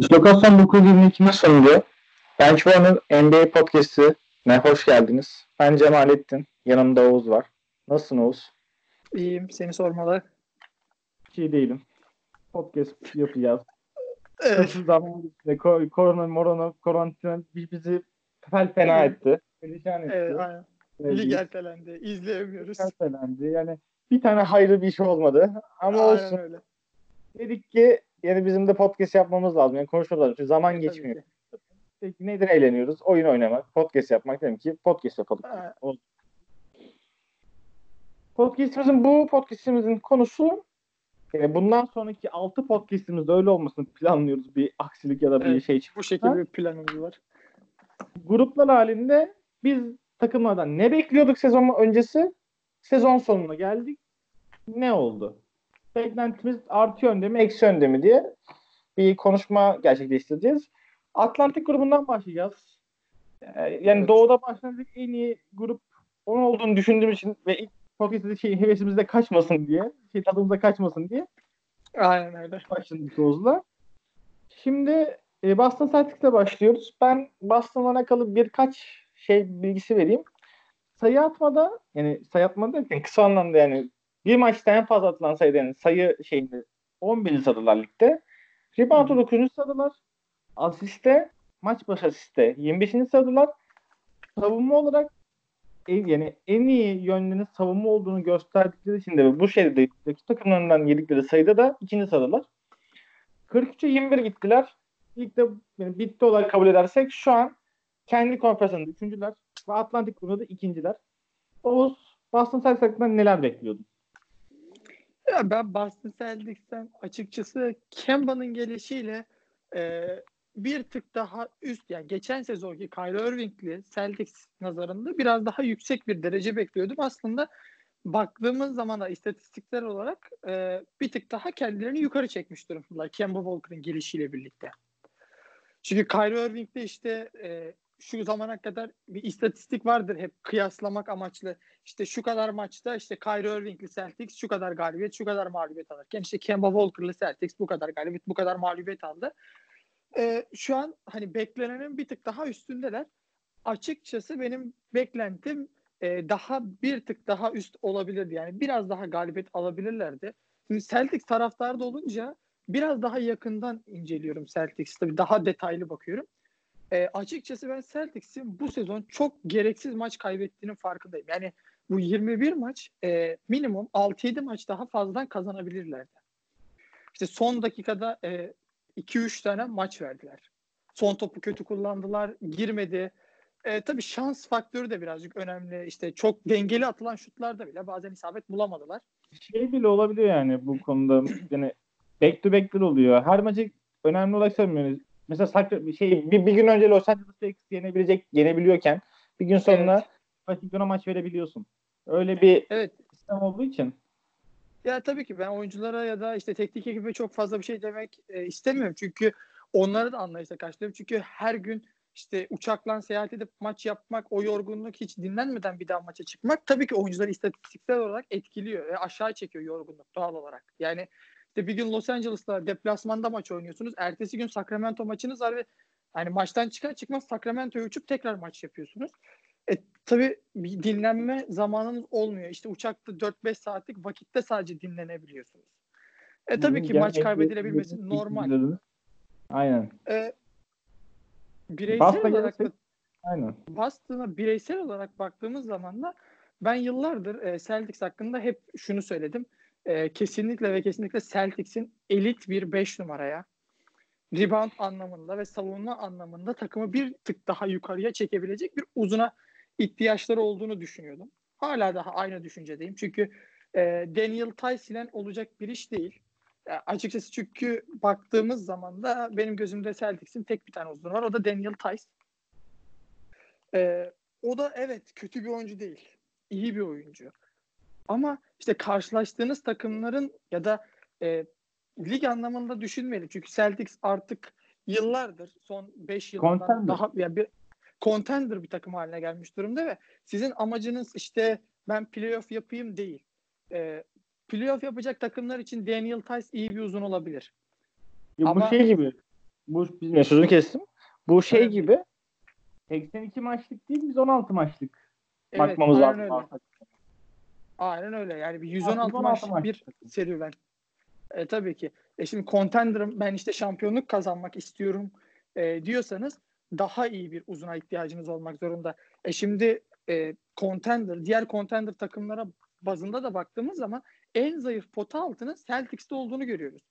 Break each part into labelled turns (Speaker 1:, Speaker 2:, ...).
Speaker 1: Dislokasyon 922'nin sonunda Bench Warner NBA Podcast'ine hoş geldiniz. Ben Cemalettin. Yanımda Oğuz var. Nasılsın Oğuz?
Speaker 2: İyiyim. Seni sormalı.
Speaker 1: İyi değilim. Podcast yapacağız.
Speaker 2: Evet.
Speaker 1: Zaman ko- korona, morona, karantina bizi fel fena etti. Perişan etti.
Speaker 2: Evet, aynen.
Speaker 1: Evet,
Speaker 2: Lig ertelendi. İzleyemiyoruz.
Speaker 1: ertelendi. Yani bir tane hayırlı bir iş olmadı. Ama
Speaker 2: Aynen
Speaker 1: olsun.
Speaker 2: öyle.
Speaker 1: Dedik ki yani bizim de podcast yapmamız lazım. Yani konuşmamız lazım. Çünkü zaman
Speaker 2: Tabii
Speaker 1: geçmiyor.
Speaker 2: ki.
Speaker 1: Peki nedir eğleniyoruz? Oyun oynamak, podcast yapmak dedim ki podcast yapalım.
Speaker 2: Ha,
Speaker 1: Podcast'imizin bu podcast'imizin konusu yani bundan sonraki 6 podcast'imizde öyle olmasını planlıyoruz. Bir aksilik ya da bir
Speaker 2: Evet.
Speaker 1: şey çıkıyor.
Speaker 2: Bu şekilde bir planımız var.
Speaker 1: Gruplar halinde biz takımlardan ne bekliyorduk sezon öncesi? Sezon sonuna geldik. Ne oldu? Beklentimiz artı yönde mi, eksi yönde mi diye bir konuşma gerçekleştireceğiz. Atlantik grubundan başlayacağız. Ee, Yani
Speaker 2: Evet.
Speaker 1: doğuda başladık en iyi grup onun olduğunu düşündüğüm için ve ilk podcast'te şey hevesimizde kaçmasın diye, şey tadımızda kaçmasın diye
Speaker 2: Aynen öyle.
Speaker 1: başladık Oğuz'la. Şimdi e, Boston Celtics'le başlıyoruz. Ben Boston'la alakalı birkaç şey bilgisi vereyim. Sayı atmada yani sayı atmada derken kısa anlamda yani bir maçta en fazla atılan sayıda yani sayı şeyinde 11. sıradılar ligde. Rebound'da 9. sıradılar. Asiste maç başı asiste 25. sıradılar. Savunma olarak yani en iyi yönlerinin savunma olduğunu gösterdikleri için de ve bu şeyde rakip takımlarından yedikleri sayıda da ikinci sıradılar. 43'e 21 gittiler. Ligde yani bitti olarak kabul edersek şu an kendi konferansında üçüncüler ve Atlantik grubunda da ikinciler. Oğuz Boston Celtics hakkında neler bekliyordun?
Speaker 2: Ya ben Boston Celtics'ten açıkçası Kemba'nın gelişiyle e, bir tık daha üst yani geçen sezonki Kyrie Irving'li Celtics nazarında biraz daha yüksek bir derece bekliyordum. Aslında baktığımız zaman da istatistikler olarak e, bir tık daha kendilerini yukarı çekmiş durumdalar Kemba Walker'ın gelişiyle birlikte. Çünkü Kyrie Irving'de işte e, şu zamana kadar bir istatistik vardır hep kıyaslamak amaçlı. İşte şu kadar maçta işte Kyrie Irving'li Celtics şu kadar galibiyet, şu kadar mağlubiyet alırken işte Kemba Walker'lı Celtics bu kadar galibiyet, bu kadar mağlubiyet aldı. Ee, şu an hani beklenenin bir tık daha üstündeler. Açıkçası benim beklentim e, daha bir tık daha üst olabilirdi. Yani biraz daha galibiyet alabilirlerdi. Şimdi Celtics taraftarı da olunca biraz daha yakından inceliyorum Celtics'i. Tabii daha detaylı bakıyorum. E, açıkçası ben Celtics'in bu sezon çok gereksiz maç kaybettiğinin farkındayım. Yani bu 21 maç e, minimum 6-7 maç daha fazladan kazanabilirlerdi. İşte son dakikada e, 2-3 tane maç verdiler. Son topu kötü kullandılar, girmedi. E, tabii şans faktörü de birazcık önemli. İşte çok dengeli atılan şutlarda bile bazen isabet bulamadılar.
Speaker 1: Şey bile olabiliyor yani bu konuda yani back to back'ler oluyor. Her maçı önemli olarak söylemiyoruz. Mesela Sakra- şey bir, bir gün önce Los Angeles Lakers yenebilecek yenebiliyorken bir gün sonra
Speaker 2: Evet.
Speaker 1: Washington'a maç verebiliyorsun. Öyle bir
Speaker 2: Evet.
Speaker 1: sistem olduğu için.
Speaker 2: Ya tabii ki ben oyunculara ya da işte teknik ekibe çok fazla bir şey demek e, istemiyorum. Çünkü onları da anlayışla karşılıyorum. Çünkü her gün işte uçakla seyahat edip maç yapmak, o yorgunluk hiç dinlenmeden bir daha maça çıkmak tabii ki oyuncuları istatistiksel olarak etkiliyor ve aşağı çekiyor yorgunluk doğal olarak. Yani işte bir gün Los Angeles'ta deplasmanda maç oynuyorsunuz. Ertesi gün Sacramento maçınız var ve hani maçtan çıkar çıkmaz Sacramento'ya uçup tekrar maç yapıyorsunuz. E, tabii bir dinlenme zamanınız olmuyor. İşte uçakta 4-5 saatlik vakitte sadece dinlenebiliyorsunuz. E tabii ki
Speaker 1: Yani
Speaker 2: maç kaybedilebilmesi
Speaker 1: ilk-
Speaker 2: normal.
Speaker 1: ilk- Aynen.
Speaker 2: E, bireysel
Speaker 1: Boston
Speaker 2: olarak da
Speaker 1: Aynen.
Speaker 2: Boston'a bireysel olarak baktığımız zaman da ben yıllardır e, Celtics hakkında hep şunu söyledim. E, kesinlikle ve kesinlikle Celtics'in elit bir 5 numaraya rebound anlamında ve savunma anlamında takımı bir tık daha yukarıya çekebilecek bir uzuna ihtiyaçları olduğunu düşünüyordum. Hala daha aynı düşüncedeyim. Çünkü e, Daniel ile olacak bir iş değil. E, açıkçası çünkü baktığımız zaman da benim gözümde Celtics'in tek bir tane uzunu var. O da Daniel Tice. E, o da evet kötü bir oyuncu değil. İyi bir oyuncu. Ama işte karşılaştığınız takımların ya da e, lig anlamında düşünmeyelim. Çünkü Celtics artık yıllardır son 5 yıldan
Speaker 1: Contender.
Speaker 2: daha yani bir contender bir takım haline gelmiş durumda ve sizin amacınız işte ben playoff yapayım değil. E, playoff yapacak takımlar için Daniel Tice iyi bir uzun olabilir.
Speaker 1: Ya
Speaker 2: Ama-
Speaker 1: bu şey gibi. bu bizim sözünü kestim. Bu şey
Speaker 2: Evet.
Speaker 1: gibi 82 maçlık değil biz 16 maçlık
Speaker 2: Evet,
Speaker 1: bakmamız lazım.
Speaker 2: öyle. Aynen öyle. Yani bir 116
Speaker 1: 116
Speaker 2: maçlık
Speaker 1: maç.
Speaker 2: bir serüven. E, tabii ki. E şimdi contender'ım ben işte şampiyonluk kazanmak istiyorum e, diyorsanız daha iyi bir uzuna ihtiyacınız olmak zorunda. E şimdi e, contender, diğer contender takımlara bazında da baktığımız zaman en zayıf pota altının Celtics'te olduğunu görüyoruz.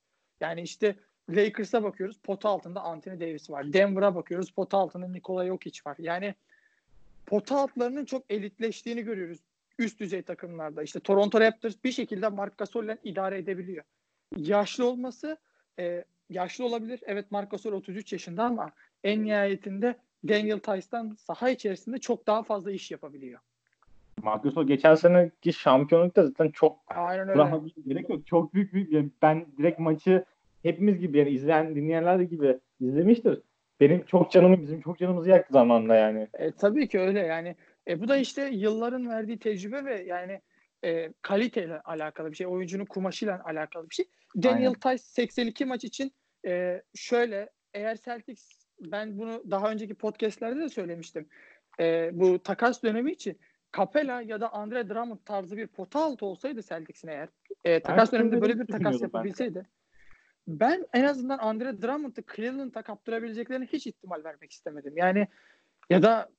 Speaker 2: Yani işte Lakers'a bakıyoruz pota altında Anthony Davis var. Denver'a bakıyoruz pota altında Nikola Jokic var. Yani pota altlarının çok elitleştiğini görüyoruz üst düzey takımlarda. İşte Toronto Raptors bir şekilde Marc Gasol'le idare edebiliyor. Yaşlı olması e, yaşlı olabilir. Evet Marc Gasol 33 yaşında ama en nihayetinde Daniel Tice'dan saha içerisinde çok daha fazla iş yapabiliyor.
Speaker 1: Marcus o geçen seneki şampiyonlukta zaten çok
Speaker 2: Aynen öyle.
Speaker 1: Gerek yok. Çok büyük bir yani ben direkt maçı hepimiz gibi yani izleyen dinleyenler gibi izlemiştir. Benim çok canımı bizim çok canımızı yaktı zamanında yani.
Speaker 2: E, tabii ki öyle yani. E, bu da işte yılların verdiği tecrübe ve yani e, kaliteyle alakalı bir şey. Oyuncunun kumaşıyla alakalı bir şey. Daniel. Tice 82 maç için e, şöyle eğer Celtics ben bunu daha önceki podcastlerde de söylemiştim. E, bu takas dönemi için Capella ya da Andre Drummond tarzı bir pota altı olsaydı Celtics'in eğer e, takas
Speaker 1: şöyle
Speaker 2: döneminde böyle
Speaker 1: bir
Speaker 2: takas
Speaker 1: düşünüyorum ben.
Speaker 2: yapabilseydi ben en azından Andre Drummond'ı Cleveland'a kaptırabileceklerine hiç ihtimal vermek istemedim. Yani ya da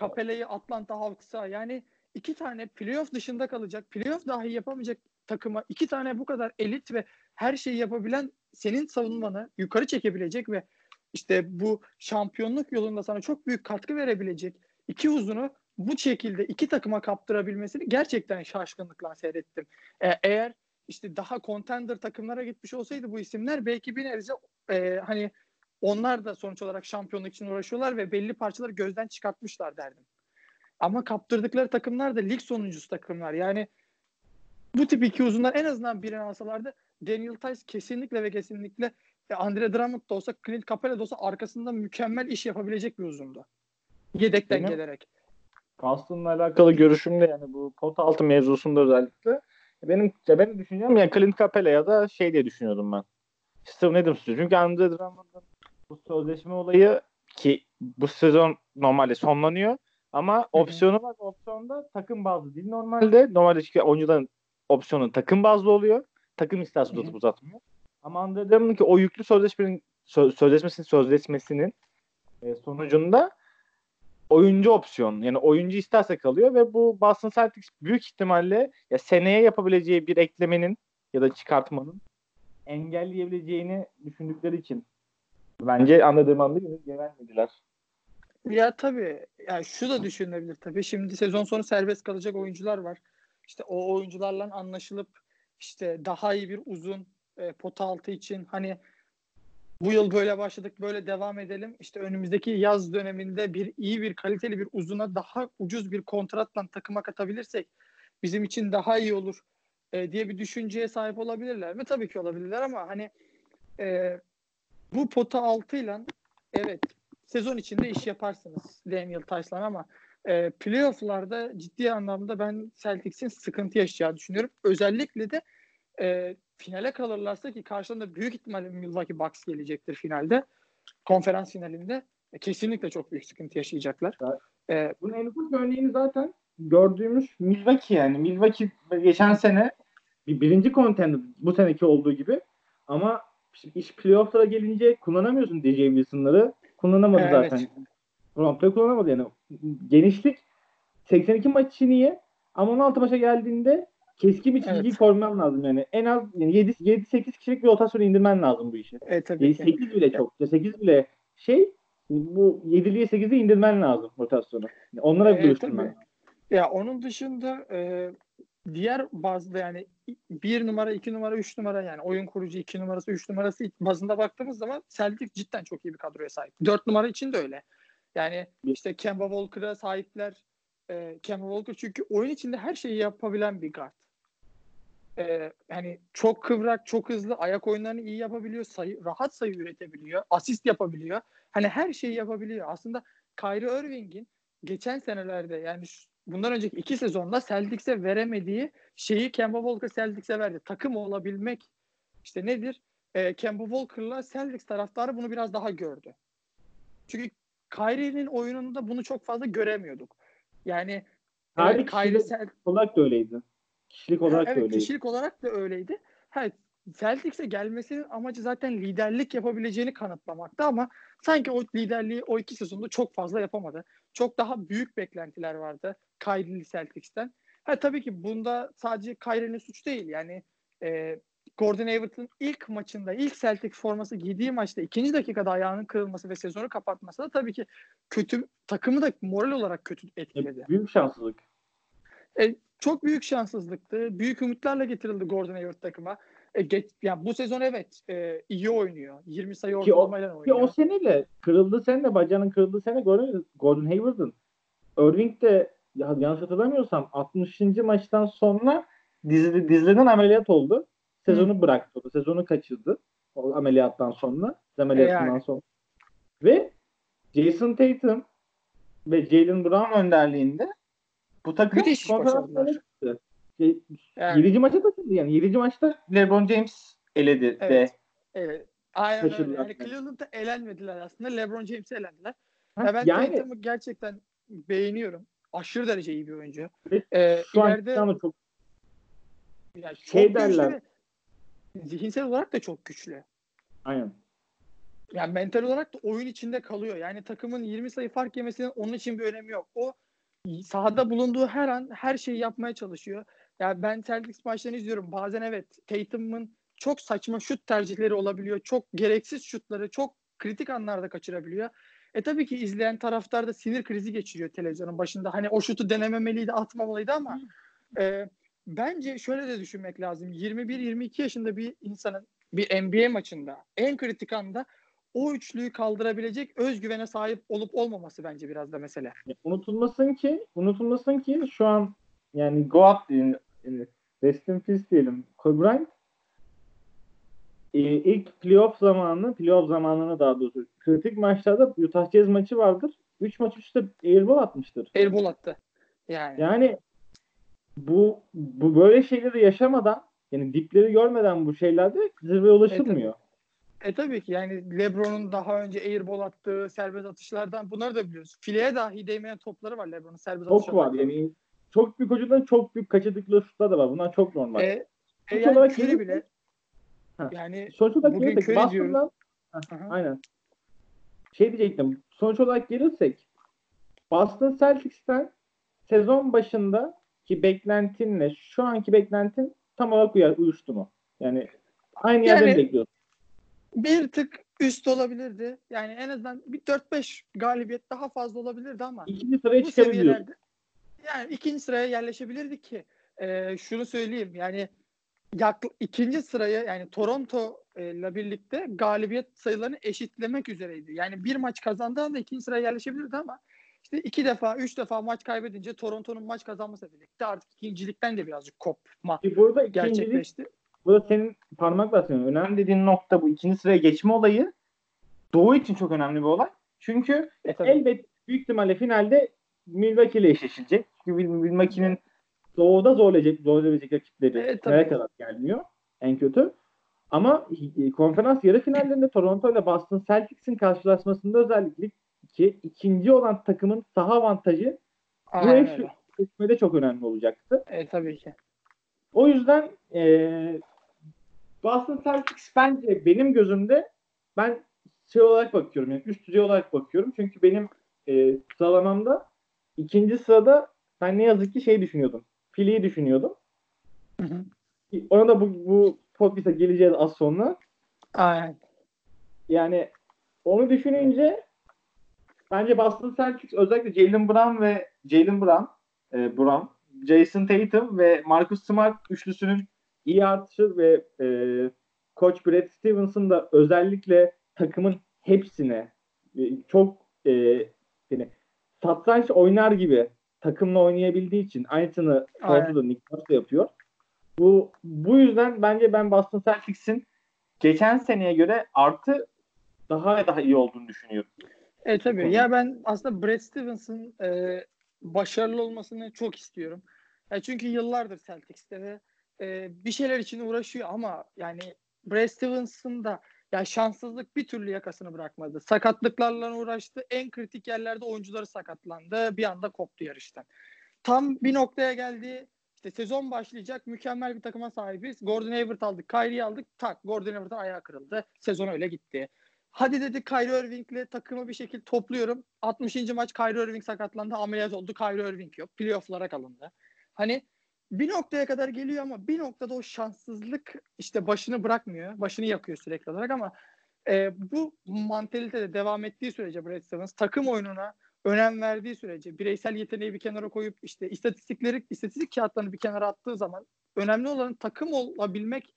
Speaker 2: Capella'yı Atlanta Hawks'a yani iki tane playoff dışında kalacak, playoff dahi yapamayacak takıma iki tane bu kadar elit ve her şeyi yapabilen senin savunmanı yukarı çekebilecek ve işte bu şampiyonluk yolunda sana çok büyük katkı verebilecek iki uzunu bu şekilde iki takıma kaptırabilmesini gerçekten şaşkınlıkla seyrettim. E, eğer işte daha contender takımlara gitmiş olsaydı bu isimler belki bir nebze e, hani onlar da sonuç olarak şampiyonluk için uğraşıyorlar ve belli parçaları gözden çıkartmışlar derdim. Ama kaptırdıkları takımlar da lig sonuncusu takımlar. Yani bu tip iki uzunlar en azından birini alsalardı Daniel Tice kesinlikle ve kesinlikle e, Andre Drummond da olsa Clint Capela da olsa arkasında mükemmel iş yapabilecek bir uzundu. Yedekten
Speaker 1: Benim-
Speaker 2: gelerek.
Speaker 1: Boston'la alakalı görüşüm de yani bu pot altı mevzusunda özellikle benim ya benim düşüncem yani Clint Capela ya da şey diye düşünüyordum ben. Steven Adams diyor. Çünkü Andre Drummond'ın bu sözleşme olayı ki bu sezon normalde sonlanıyor ama opsiyonu var. Opsiyonda takım bazlı değil normalde. Normalde çünkü oyuncuların opsiyonu takım bazlı oluyor. Takım isterse uzatıp uzatmıyor. Ama Drummond'un ki o yüklü sözleşmenin sö- sözleşmesinin sözleşmesinin e, sonucunda oyuncu opsiyon. Yani oyuncu isterse kalıyor ve bu Boston Celtics büyük ihtimalle ya seneye yapabileceği bir eklemenin ya da çıkartmanın engelleyebileceğini düşündükleri için bence anladığım anda güvenmediler.
Speaker 2: Ya tabii. Ya şu da düşünülebilir tabii. Şimdi sezon sonu serbest kalacak oyuncular var. İşte o oyuncularla anlaşılıp işte daha iyi bir uzun e, pota altı için hani bu yıl böyle başladık böyle devam edelim. İşte önümüzdeki yaz döneminde bir iyi bir kaliteli bir uzuna daha ucuz bir kontratla takıma katabilirsek bizim için daha iyi olur e, diye bir düşünceye sahip olabilirler mi? Tabii ki olabilirler ama hani e, bu pota altıyla evet sezon içinde iş yaparsınız Daniel Tice'la ama e, playoff'larda ciddi anlamda ben Celtics'in sıkıntı yaşayacağı düşünüyorum. Özellikle de e, finale kalırlarsa ki karşılarında büyük ihtimalle Milwaukee Bucks gelecektir finalde. Konferans finalinde e, kesinlikle çok büyük sıkıntı yaşayacaklar. E,
Speaker 1: Bunun en ufak örneğini zaten gördüğümüz Milwaukee yani. Milwaukee geçen sene bir birinci contender bu seneki olduğu gibi ama iş playoff'lara gelince kullanamıyorsun DJ Wilson'ları. Kullanamadı
Speaker 2: Evet.
Speaker 1: zaten. Komple kullanamadı yani. Genişlik 82 maç için iyi ama 16 maça geldiğinde keskin bir çizgiyi
Speaker 2: Evet.
Speaker 1: koruman lazım yani. En az yani 7 7 8 kişilik bir rotasyonu indirmen lazım bu işi.
Speaker 2: e, tabii ki.
Speaker 1: 8 bile çok. 8 bile şey bu 7'liye 8'e indirmen lazım rotasyonu. Yani Onlara
Speaker 2: Evet,
Speaker 1: ben.
Speaker 2: Ya onun dışında e, diğer bazda yani bir numara, iki numara, üç numara yani oyun kurucu iki numarası, üç numarası bazında baktığımız zaman Celtic cidden çok iyi bir kadroya sahip. Dört numara için de öyle. Yani işte Kemba Walker'a sahipler. E, Kemba Walker çünkü oyun içinde her şeyi yapabilen bir guard. E, yani çok kıvrak, çok hızlı, ayak oyunlarını iyi yapabiliyor, sayı, rahat sayı üretebiliyor, asist yapabiliyor. Hani her şeyi yapabiliyor. Aslında Kyrie Irving'in geçen senelerde yani bundan önceki iki sezonda Celtics'e veremediği şeyi Kemba Walker Celtics'e verdi. Takım olabilmek işte nedir? e, Kemba Walker'la Celtics taraftarı bunu biraz daha gördü. Çünkü Kyrie'nin oyununda bunu çok fazla göremiyorduk. Yani
Speaker 1: Kyrie
Speaker 2: evet, Kyrie
Speaker 1: kişilik
Speaker 2: Cel-
Speaker 1: olarak da öyleydi. Kişilik olarak da
Speaker 2: evet
Speaker 1: öyleydi.
Speaker 2: kişilik olarak da öyleydi. Ha, Celtics'e gelmesinin amacı zaten liderlik yapabileceğini kanıtlamaktı ama sanki o liderliği o iki sezonda çok fazla yapamadı. Çok daha büyük beklentiler vardı Kyrie'li Celtics'ten. Ha, tabii ki bunda sadece Kyrie'nin suç değil. Yani e, Gordon Hayward'ın ilk maçında, ilk Celtics forması giydiği maçta ikinci dakikada ayağının kırılması ve sezonu kapatması da tabii ki kötü takımı da moral olarak kötü etkiledi.
Speaker 1: Büyük şanssızlık.
Speaker 2: E, çok büyük şanssızlıktı. Büyük ümitlerle getirildi Gordon Hayward takıma. E, geç, yani bu sezon evet e, iyi oynuyor. 20 sayı
Speaker 1: Ki
Speaker 2: ortalamayla
Speaker 1: ki
Speaker 2: oynuyor.
Speaker 1: o seneyle kırıldı sene bacağının kırıldığı sene Gordon, Gordon Hayward'ın Irving de ya, yanlış hatırlamıyorsam 60. maçtan sonra dizli, dizliden ameliyat oldu. Sezonu bıraktı. o da, Sezonu kaçırdı. O ameliyattan sonra. Ameliyatından
Speaker 2: yani.
Speaker 1: sonra. Ve Jason Tatum ve Jalen Brown önderliğinde bu takım konferans Şey,
Speaker 2: Yani,
Speaker 1: 7. maça taşındı yani. 7. maçta LeBron James eledi de.
Speaker 2: Evet. evet. Aynen öyle. Yani Cleveland'da elenmediler aslında. LeBron James'e elendiler.
Speaker 1: Ha,
Speaker 2: Ya ben
Speaker 1: yani
Speaker 2: Tatum'u gerçekten beğeniyorum. Aşırı derece iyi bir oyuncu.
Speaker 1: Ve
Speaker 2: Ee,
Speaker 1: şu
Speaker 2: ileride
Speaker 1: çok
Speaker 2: yani çok
Speaker 1: şey
Speaker 2: güçlü
Speaker 1: derler.
Speaker 2: zihinsel olarak da çok güçlü.
Speaker 1: aynen.
Speaker 2: Yani mental olarak da oyun içinde kalıyor. Yani takımın 20 sayı fark yemesinin onun için bir önemi yok. O sahada bulunduğu her an her şeyi yapmaya çalışıyor. Yani ben Celtics maçlarını izliyorum. Bazen evet Tatum'un çok saçma şut tercihleri olabiliyor. Çok gereksiz şutları çok kritik anlarda kaçırabiliyor. E tabii ki izleyen taraftar da sinir krizi geçiriyor televizyonun başında. Hani o şutu denememeliydi, atmamalıydı ama e, bence şöyle de düşünmek lazım. 21-22 yaşında bir insanın bir NBA maçında en kritik anda o üçlüyü kaldırabilecek özgüvene sahip olup olmaması bence biraz da mesele.
Speaker 1: Ya, unutulmasın ki unutulmasın ki şu an yani go up yani rest in peace diyelim Kobe Bryant e, ilk playoff zamanı playoff zamanını daha doğrusu kritik maçlarda Utah Jazz maçı vardır. 3 maç üstte airball atmıştır.
Speaker 2: Airball attı. Yani.
Speaker 1: Yani bu bu böyle şeyleri yaşamadan yani dipleri görmeden bu şeylerde zirveye ulaşılmıyor.
Speaker 2: E tabii ki yani LeBron'un daha önce airball attığı serbest atışlardan bunları da biliyoruz. Fileye dahi değmeyen topları var LeBron'un serbest
Speaker 1: çok
Speaker 2: atış
Speaker 1: var yani çok büyük oyuncuların çok büyük kaçırdıkları şutlar da var. Bunlar çok normal.
Speaker 2: E, e
Speaker 1: Sonuç
Speaker 2: yani
Speaker 1: olarak
Speaker 2: Curry bile
Speaker 1: Ha.
Speaker 2: yani
Speaker 1: Sonuç olarak
Speaker 2: Bugün
Speaker 1: gelirsek. Boston'dan
Speaker 2: Aha.
Speaker 1: aynen. Şey diyecektim. Sonuç olarak gelirsek Boston Celtics'ten sezon başında ki beklentinle şu anki beklentin tam olarak uyar, uyuştu mu? Yani aynı yerden
Speaker 2: Yani-
Speaker 1: bekliyorsun.
Speaker 2: bir tık üst olabilirdi. Yani en azından bir 4-5 galibiyet daha fazla olabilirdi ama
Speaker 1: İkinci sıraya
Speaker 2: seviyelerde yani ikinci sıraya yerleşebilirdi ki e, şunu söyleyeyim yani yak, ikinci sıraya yani Toronto e, ile birlikte galibiyet sayılarını eşitlemek üzereydi. Yani bir maç kazandığında ikinci sıraya yerleşebilirdi ama işte iki defa, üç defa maç kaybedince Toronto'nun maç kazanması birlikte artık ikincilikten de birazcık kopma
Speaker 1: Ki burada
Speaker 2: gerçekleşti.
Speaker 1: burada senin parmak basıyorsun. Önemli dediğin nokta bu. ikinci sıraya geçme olayı Doğu için çok önemli bir olay. Çünkü
Speaker 2: E, tabii.
Speaker 1: elbet büyük ihtimalle finalde Milwaukee ile eşleşilecek. Çünkü Milwaukee'nin doğuda zorlayacak, zorlayabilecek rakipleri
Speaker 2: Evet,
Speaker 1: nereye kadar gelmiyor en kötü. Ama konferans yarı finallerinde Toronto ile Boston Celtics'in karşılaşmasında özellikle ki ikinci olan takımın saha avantajı bu
Speaker 2: Aynen
Speaker 1: eş
Speaker 2: öyle.
Speaker 1: seçmede çok önemli olacaktı.
Speaker 2: E, tabii ki.
Speaker 1: O yüzden e, Boston Celtics bence benim gözümde ben şey olarak bakıyorum yani üst düzey olarak bakıyorum. Çünkü benim e, sıralamamda ikinci sırada ben ne yazık ki şey düşünüyordum. Philly'yi düşünüyordum.
Speaker 2: Hı hı.
Speaker 1: Ona da bu, bu podcast'a geleceğiz az sonra.
Speaker 2: Aynen.
Speaker 1: Yani onu düşününce bence Boston Celtics özellikle Jalen Brown ve Jalen Brown, e, Brown, Jason Tatum ve Marcus Smart üçlüsünün iyi artışı ve e, Koç Brad Stevens'ın da özellikle takımın hepsine e, çok e, yani satranç oynar gibi takımla oynayabildiği için aynısını
Speaker 2: Aynen.
Speaker 1: Toronto'da Nick Nurse da yapıyor. Bu bu yüzden bence ben Boston Celtics'in geçen seneye göre artı daha daha iyi olduğunu düşünüyorum.
Speaker 2: E tabii. Ya ben aslında Brad Stevens'ın e, başarılı olmasını çok istiyorum. Ya çünkü yıllardır Celtics'te ve e, bir şeyler için uğraşıyor ama yani Brad Stevens'ın da ya şanssızlık bir türlü yakasını bırakmadı. Sakatlıklarla uğraştı. En kritik yerlerde oyuncuları sakatlandı. Bir anda koptu yarıştan. Tam bir noktaya geldi. İşte sezon başlayacak. Mükemmel bir takıma sahibiz. Gordon Hayward aldık. Kyrie'yi aldık. Tak Gordon Hayward'ın ayağı kırıldı. Sezon öyle gitti. Hadi dedi Kyrie Irving'le takımı bir şekilde topluyorum. 60. maç Kyrie Irving sakatlandı. Ameliyat oldu. Kyrie Irving yok. Playoff'lara kalındı. Hani bir noktaya kadar geliyor ama bir noktada o şanssızlık işte başını bırakmıyor. Başını yakıyor sürekli olarak ama e, bu mantalitede devam ettiği sürece Brad Stevens takım oyununa önem verdiği sürece bireysel yeteneği bir kenara koyup işte istatistikleri istatistik kağıtlarını bir kenara attığı zaman önemli olan takım olabilmek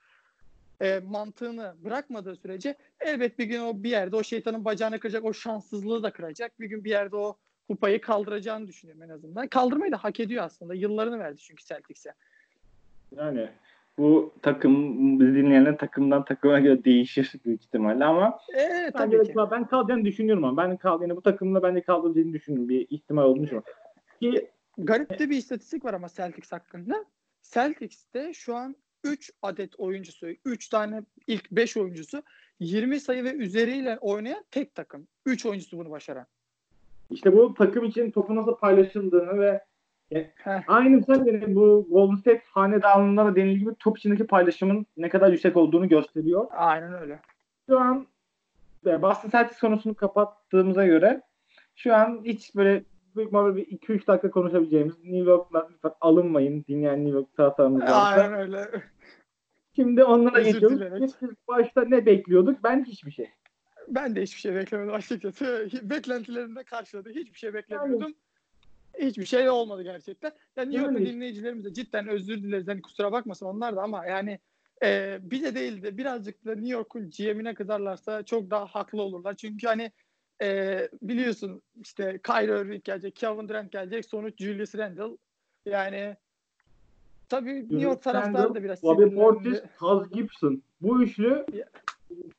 Speaker 2: e, mantığını bırakmadığı sürece elbet bir gün o bir yerde o şeytanın bacağını kıracak, o şanssızlığı da kıracak. Bir gün bir yerde o kupayı kaldıracağını düşünüyorum en azından. Kaldırmayı da hak ediyor aslında. Yıllarını verdi çünkü Celtics'e.
Speaker 1: Yani bu takım bizi dinleyenler takımdan takıma göre değişir büyük ihtimalle ama
Speaker 2: Evet
Speaker 1: bence
Speaker 2: tabii ki.
Speaker 1: ben kalacağını düşünüyorum ama ben kal yani bu takımda bence kalabileceğini düşünüyorum bir ihtimal olmuş ama ki
Speaker 2: Garip de bir istatistik var ama Celtics hakkında. Celtics'te şu an 3 adet oyuncusu, 3 tane ilk 5 oyuncusu 20 sayı ve üzeriyle oynayan tek takım. 3 oyuncusu bunu başaran.
Speaker 1: İşte bu takım için topu nasıl paylaşıldığını ve
Speaker 2: Heh.
Speaker 1: aynı sen bu Golden State hanedanlığında da denildiği gibi top içindeki paylaşımın ne kadar yüksek olduğunu gösteriyor.
Speaker 2: Aynen öyle.
Speaker 1: Şu an e, Boston Celtics konusunu kapattığımıza göre şu an hiç böyle büyük ihtimalle bir 2-3 dakika konuşabileceğimiz New York'la lütfen alınmayın dinleyen New York taraftarımız varsa.
Speaker 2: Aynen öyle.
Speaker 1: Şimdi onlara geçiyoruz. Biz başta ne bekliyorduk? Ben hiçbir şey.
Speaker 2: Ben de hiçbir şey beklemedim açıkçası. Beklentilerimde karşıladı. Hiçbir şey beklemiyordum. Hiçbir şey olmadı gerçekten. Yani New York'ta
Speaker 1: Yani-
Speaker 2: dinleyicilerimiz de cidden özür dileriz. Hani kusura bakmasın onlar da ama yani e, bize değil de birazcık da New York'un GM'ine kızarlarsa çok daha haklı olurlar. Çünkü hani e, biliyorsun işte Kyrie Irving gelecek, Kevin Durant gelecek, sonuç Julius Randle. Yani tabii New York taraftarı da biraz
Speaker 1: Bobby. Portis, Taz Gibson. Bu üçlü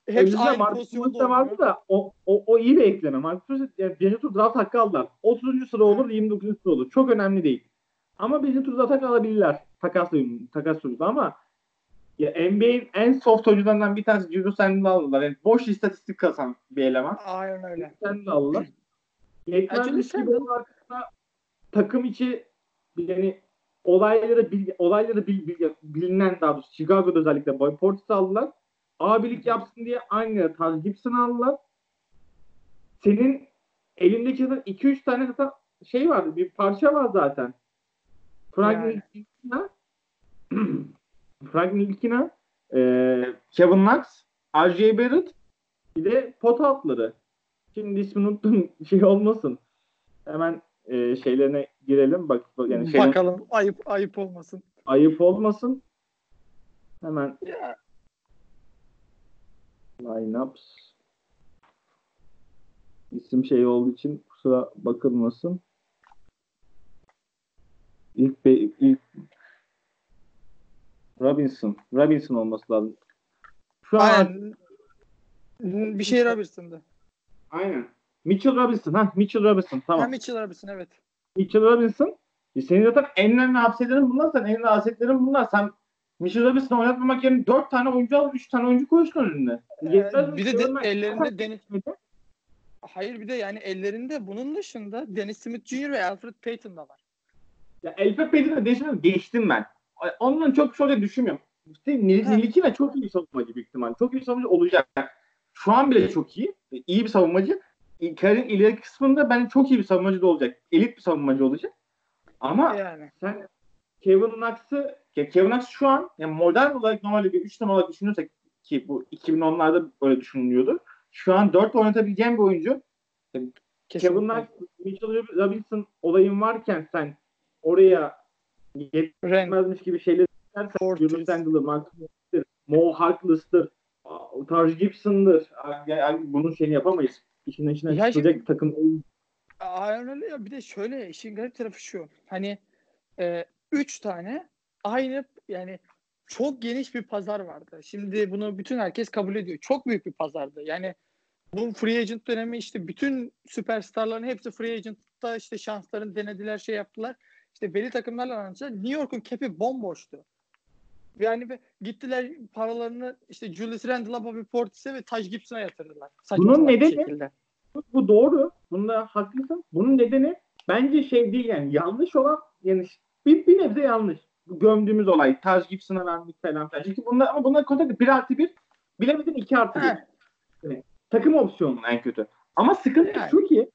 Speaker 2: Hepsi aynı
Speaker 1: Marcus
Speaker 2: pozisyonda
Speaker 1: de vardı da o, o, o iyi bir ekleme. Marcus yani birinci tur draft hakkı aldılar. 30. sıra olur 29. sıra olur. Çok önemli değil. Ama birinci tur draft hakkı alabilirler. Takas takas sonucu ama ya NBA'in en soft oyuncularından bir tanesi Julius Randle aldılar. Yani boş istatistik kasan bir eleman.
Speaker 2: Aynen öyle.
Speaker 1: Randle aldılar. Yetmezmiş
Speaker 2: Julius
Speaker 1: gibi onun arkasında takım içi yani olayları bil, olayları bil, bil- bilinen daha doğrusu Chicago'da özellikle Boy Portis aldılar. Abilik yapsın diye aynı Taz Gibson aldılar. Senin elindeki zaten 2-3 tane zaten şey vardı. Bir parça var zaten. Frank
Speaker 2: Yani.
Speaker 1: Ntilikina Frank Ntilikina eee Kevin Knox R.J. Barrett bir de pot altları. Şimdi ismini unuttum. Şey olmasın. Hemen eee, şeylerine girelim. Bak, yani şeyden-
Speaker 2: Bakalım ayıp ayıp olmasın.
Speaker 1: ayıp olmasın. Hemen
Speaker 2: Ya,
Speaker 1: lineups isim şey olduğu için kusura bakılmasın. İlk be, ilk Robinson. Robinson olması lazım. Şu an
Speaker 2: aynen. Bir şey Robertson'dı.
Speaker 1: aynen. Mitchell Robinson. Ha Mitchell Robinson.
Speaker 2: Ha,
Speaker 1: Tamam.
Speaker 2: Mitchell Robertson evet.
Speaker 1: Mitchell Robinson. E senin zaten en önemli bunlar. Sen en önemli bunlar. Sen Mitchell Robinson'ı oynatmamak yerine 4 tane oyuncu al, 3 tane oyuncu koysun önüne.
Speaker 2: Ee, bir de, de ellerinde Dennis Hayır bir de yani ellerinde bunun dışında Dennis Smith Jr. ve Alfred Payton da var.
Speaker 1: Ya Elfe Payton'ı değiştirdim, değiştim ben. Ondan çok şöyle düşünmüyorum. İşte. Nilikina çok iyi savunmacı büyük ihtimal. Çok iyi savunmacı olacak. Şu an bile çok iyi. İyi bir savunmacı. Kariyerin ileri kısmında bence çok iyi bir savunmacı da olacak. Elit bir savunmacı olacak. Ama
Speaker 2: Yani.
Speaker 1: sen Kevin Knox'ı Kevin Knox şu an yani modern olarak normalde bir 3 numara olarak düşünürsek ki bu 2010'larda böyle düşünülüyordu. Şu an 4 oynatabileceğin bir oyuncu. Kevin
Speaker 2: Kesinlikle.
Speaker 1: Knox, Mitchell Robinson olayın varken sen oraya yetmezmiş gibi şeyler dersen. Julius Marcus Morris'tir, Mo Harkless'tır, Taj Gibson'dır. Yani bunun şeyini yapamayız. İşin içinden
Speaker 2: Ya
Speaker 1: çıkacak
Speaker 2: şimdi-
Speaker 1: takım
Speaker 2: Aynen öyle ya. Bir de şöyle işin garip tarafı şu. Hani e, üç tane aynı yani çok geniş bir pazar vardı. Şimdi bunu bütün herkes kabul ediyor. Çok büyük bir pazardı. Yani bu free agent dönemi işte bütün süperstarların hepsi free agent'ta işte şanslarını denediler, şey yaptılar. İşte belli takımlarla anlaştılar. New York'un cap'i bomboştu. Yani gittiler paralarını işte Julius Randle'a, Bobby Portis'e ve Taj Gibson'a yatırdılar. Saçma
Speaker 1: Bunun nedeni-
Speaker 2: şekilde.
Speaker 1: Bu, bu doğru. Bunda haklısın. Bunun nedeni bence şey değil yani yanlış olan yani bir, bir nebze yanlış. Gömdüğümüz olay. Taj Gibson'a vermek falan filan. Çünkü bunlar ama bunlar kotak bir artı bir bilemedin iki artı bir.
Speaker 2: Heh,
Speaker 1: Takım opsiyonu en kötü. Ama sıkıntı
Speaker 2: Yani.
Speaker 1: şu ki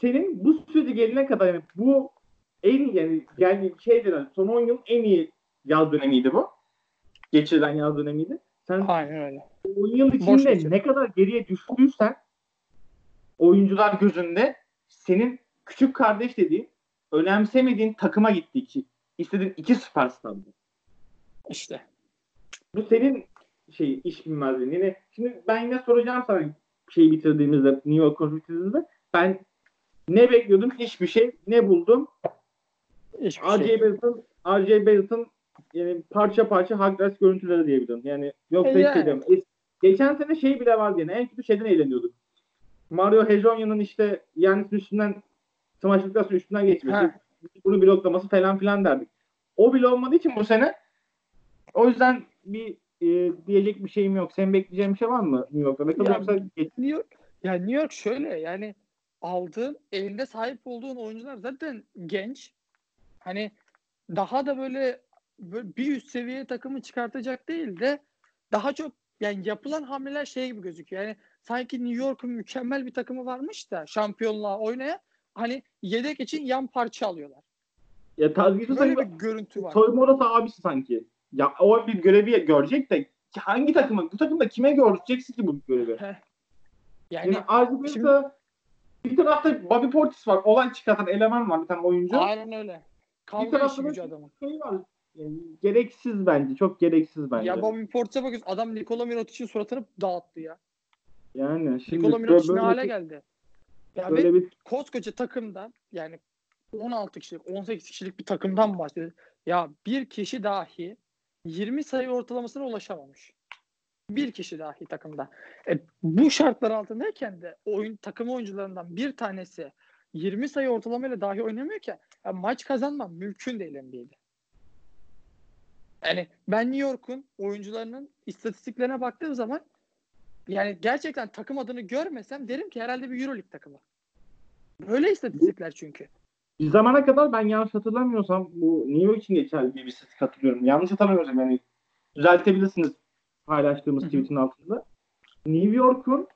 Speaker 1: senin bu sürece gelene kadar yani bu en yani yani şeydir hani son 10 yılın en iyi yaz dönemiydi bu. Geçirilen yaz dönemiydi. Sen
Speaker 2: aynen öyle.
Speaker 1: 10 yıl
Speaker 2: Boş
Speaker 1: içinde
Speaker 2: geçir.
Speaker 1: ne kadar geriye düştüysen oyuncular gözünde senin küçük kardeş dediğin önemsemediğin takıma gitti iki. İstediğin iki süperstar. bu.
Speaker 2: İşte.
Speaker 1: Bu senin şey iş bilmezliğin. Yine şimdi ben yine soracağım sana şeyi bitirdiğimizde New York bitirdiğimizde ben ne bekliyordum? Hiçbir şey. Ne buldum?
Speaker 2: Hiçbir
Speaker 1: R.J.
Speaker 2: şey.
Speaker 1: Barrett'ın R.J. Barrett'ın yani parça parça Hagras görüntüleri diyebilirim. Yani yok
Speaker 2: E
Speaker 1: da
Speaker 2: yani.
Speaker 1: şey diyorum. Es- Geçen sene şey bile vardı yani. En kötü şeyden eğleniyorduk. Mario Hezonya'nın işte Yannis'in üstünden smaçlıktan sonra üstünden geçmesi.
Speaker 2: Ha.
Speaker 1: Bunu bloklaması falan filan derdik. O bile olmadığı için bu sene o yüzden bir e, diyecek bir şeyim yok. Senin bekleyeceğin bir şey var mı New York'ta? Bakalım
Speaker 2: Ya,
Speaker 1: yoksa geç-
Speaker 2: New York, ya New York şöyle yani aldığın elinde sahip olduğun oyuncular zaten genç. Hani daha da böyle, böyle bir üst seviye takımı çıkartacak değil de daha çok yani yapılan hamleler şey gibi gözüküyor. Yani sanki New York'un mükemmel bir takımı varmış da şampiyonluğa oynaya hani yedek için yan parça alıyorlar.
Speaker 1: Ya Tazgisi
Speaker 2: Böyle bir görüntü var.
Speaker 1: soyunma odası abisi sanki. Ya o bir görevi görecek de hangi takımı bu takımda kime göreceksin ki bu görevi?
Speaker 2: Yani
Speaker 1: Yani
Speaker 2: şimdi-
Speaker 1: bir tarafta Bobby Portis var. Olay çıkartan eleman var bir tane oyuncu.
Speaker 2: aynen öyle. Kavga
Speaker 1: tarafta
Speaker 2: işi
Speaker 1: da-
Speaker 2: adamın.
Speaker 1: Şey var. Yani gereksiz bence. Çok gereksiz bence.
Speaker 2: Ya Bobby Portis'e bakıyorsun adam Nikola Mirotic'in suratını dağıttı ya.
Speaker 1: yani şimdi
Speaker 2: Nikola Mirotic ne hale geldi? Ya
Speaker 1: böyle bir
Speaker 2: koskoca takımdan yani 16 kişilik 18 kişilik bir takımdan bahsediyoruz. Ya bir kişi dahi 20 sayı ortalamasına ulaşamamış. Bir kişi dahi takımda. E, bu şartlar altındayken de oyun takım oyuncularından bir tanesi 20 sayı ortalamayla dahi oynamıyorken ya maç kazanmam mümkün değil NBA'de. Yani ben New York'un oyuncularının istatistiklerine baktığım zaman yani gerçekten takım adını görmesem derim ki herhalde bir Euroleague takımı. Böyle istatistikler çünkü.
Speaker 1: Bir zamana kadar ben yanlış hatırlamıyorsam bu New York için geçerli bir statistik hatırlıyorum. Yanlış hatırlamıyorsam yani düzeltebilirsiniz paylaştığımız tweet'in altında. New York'un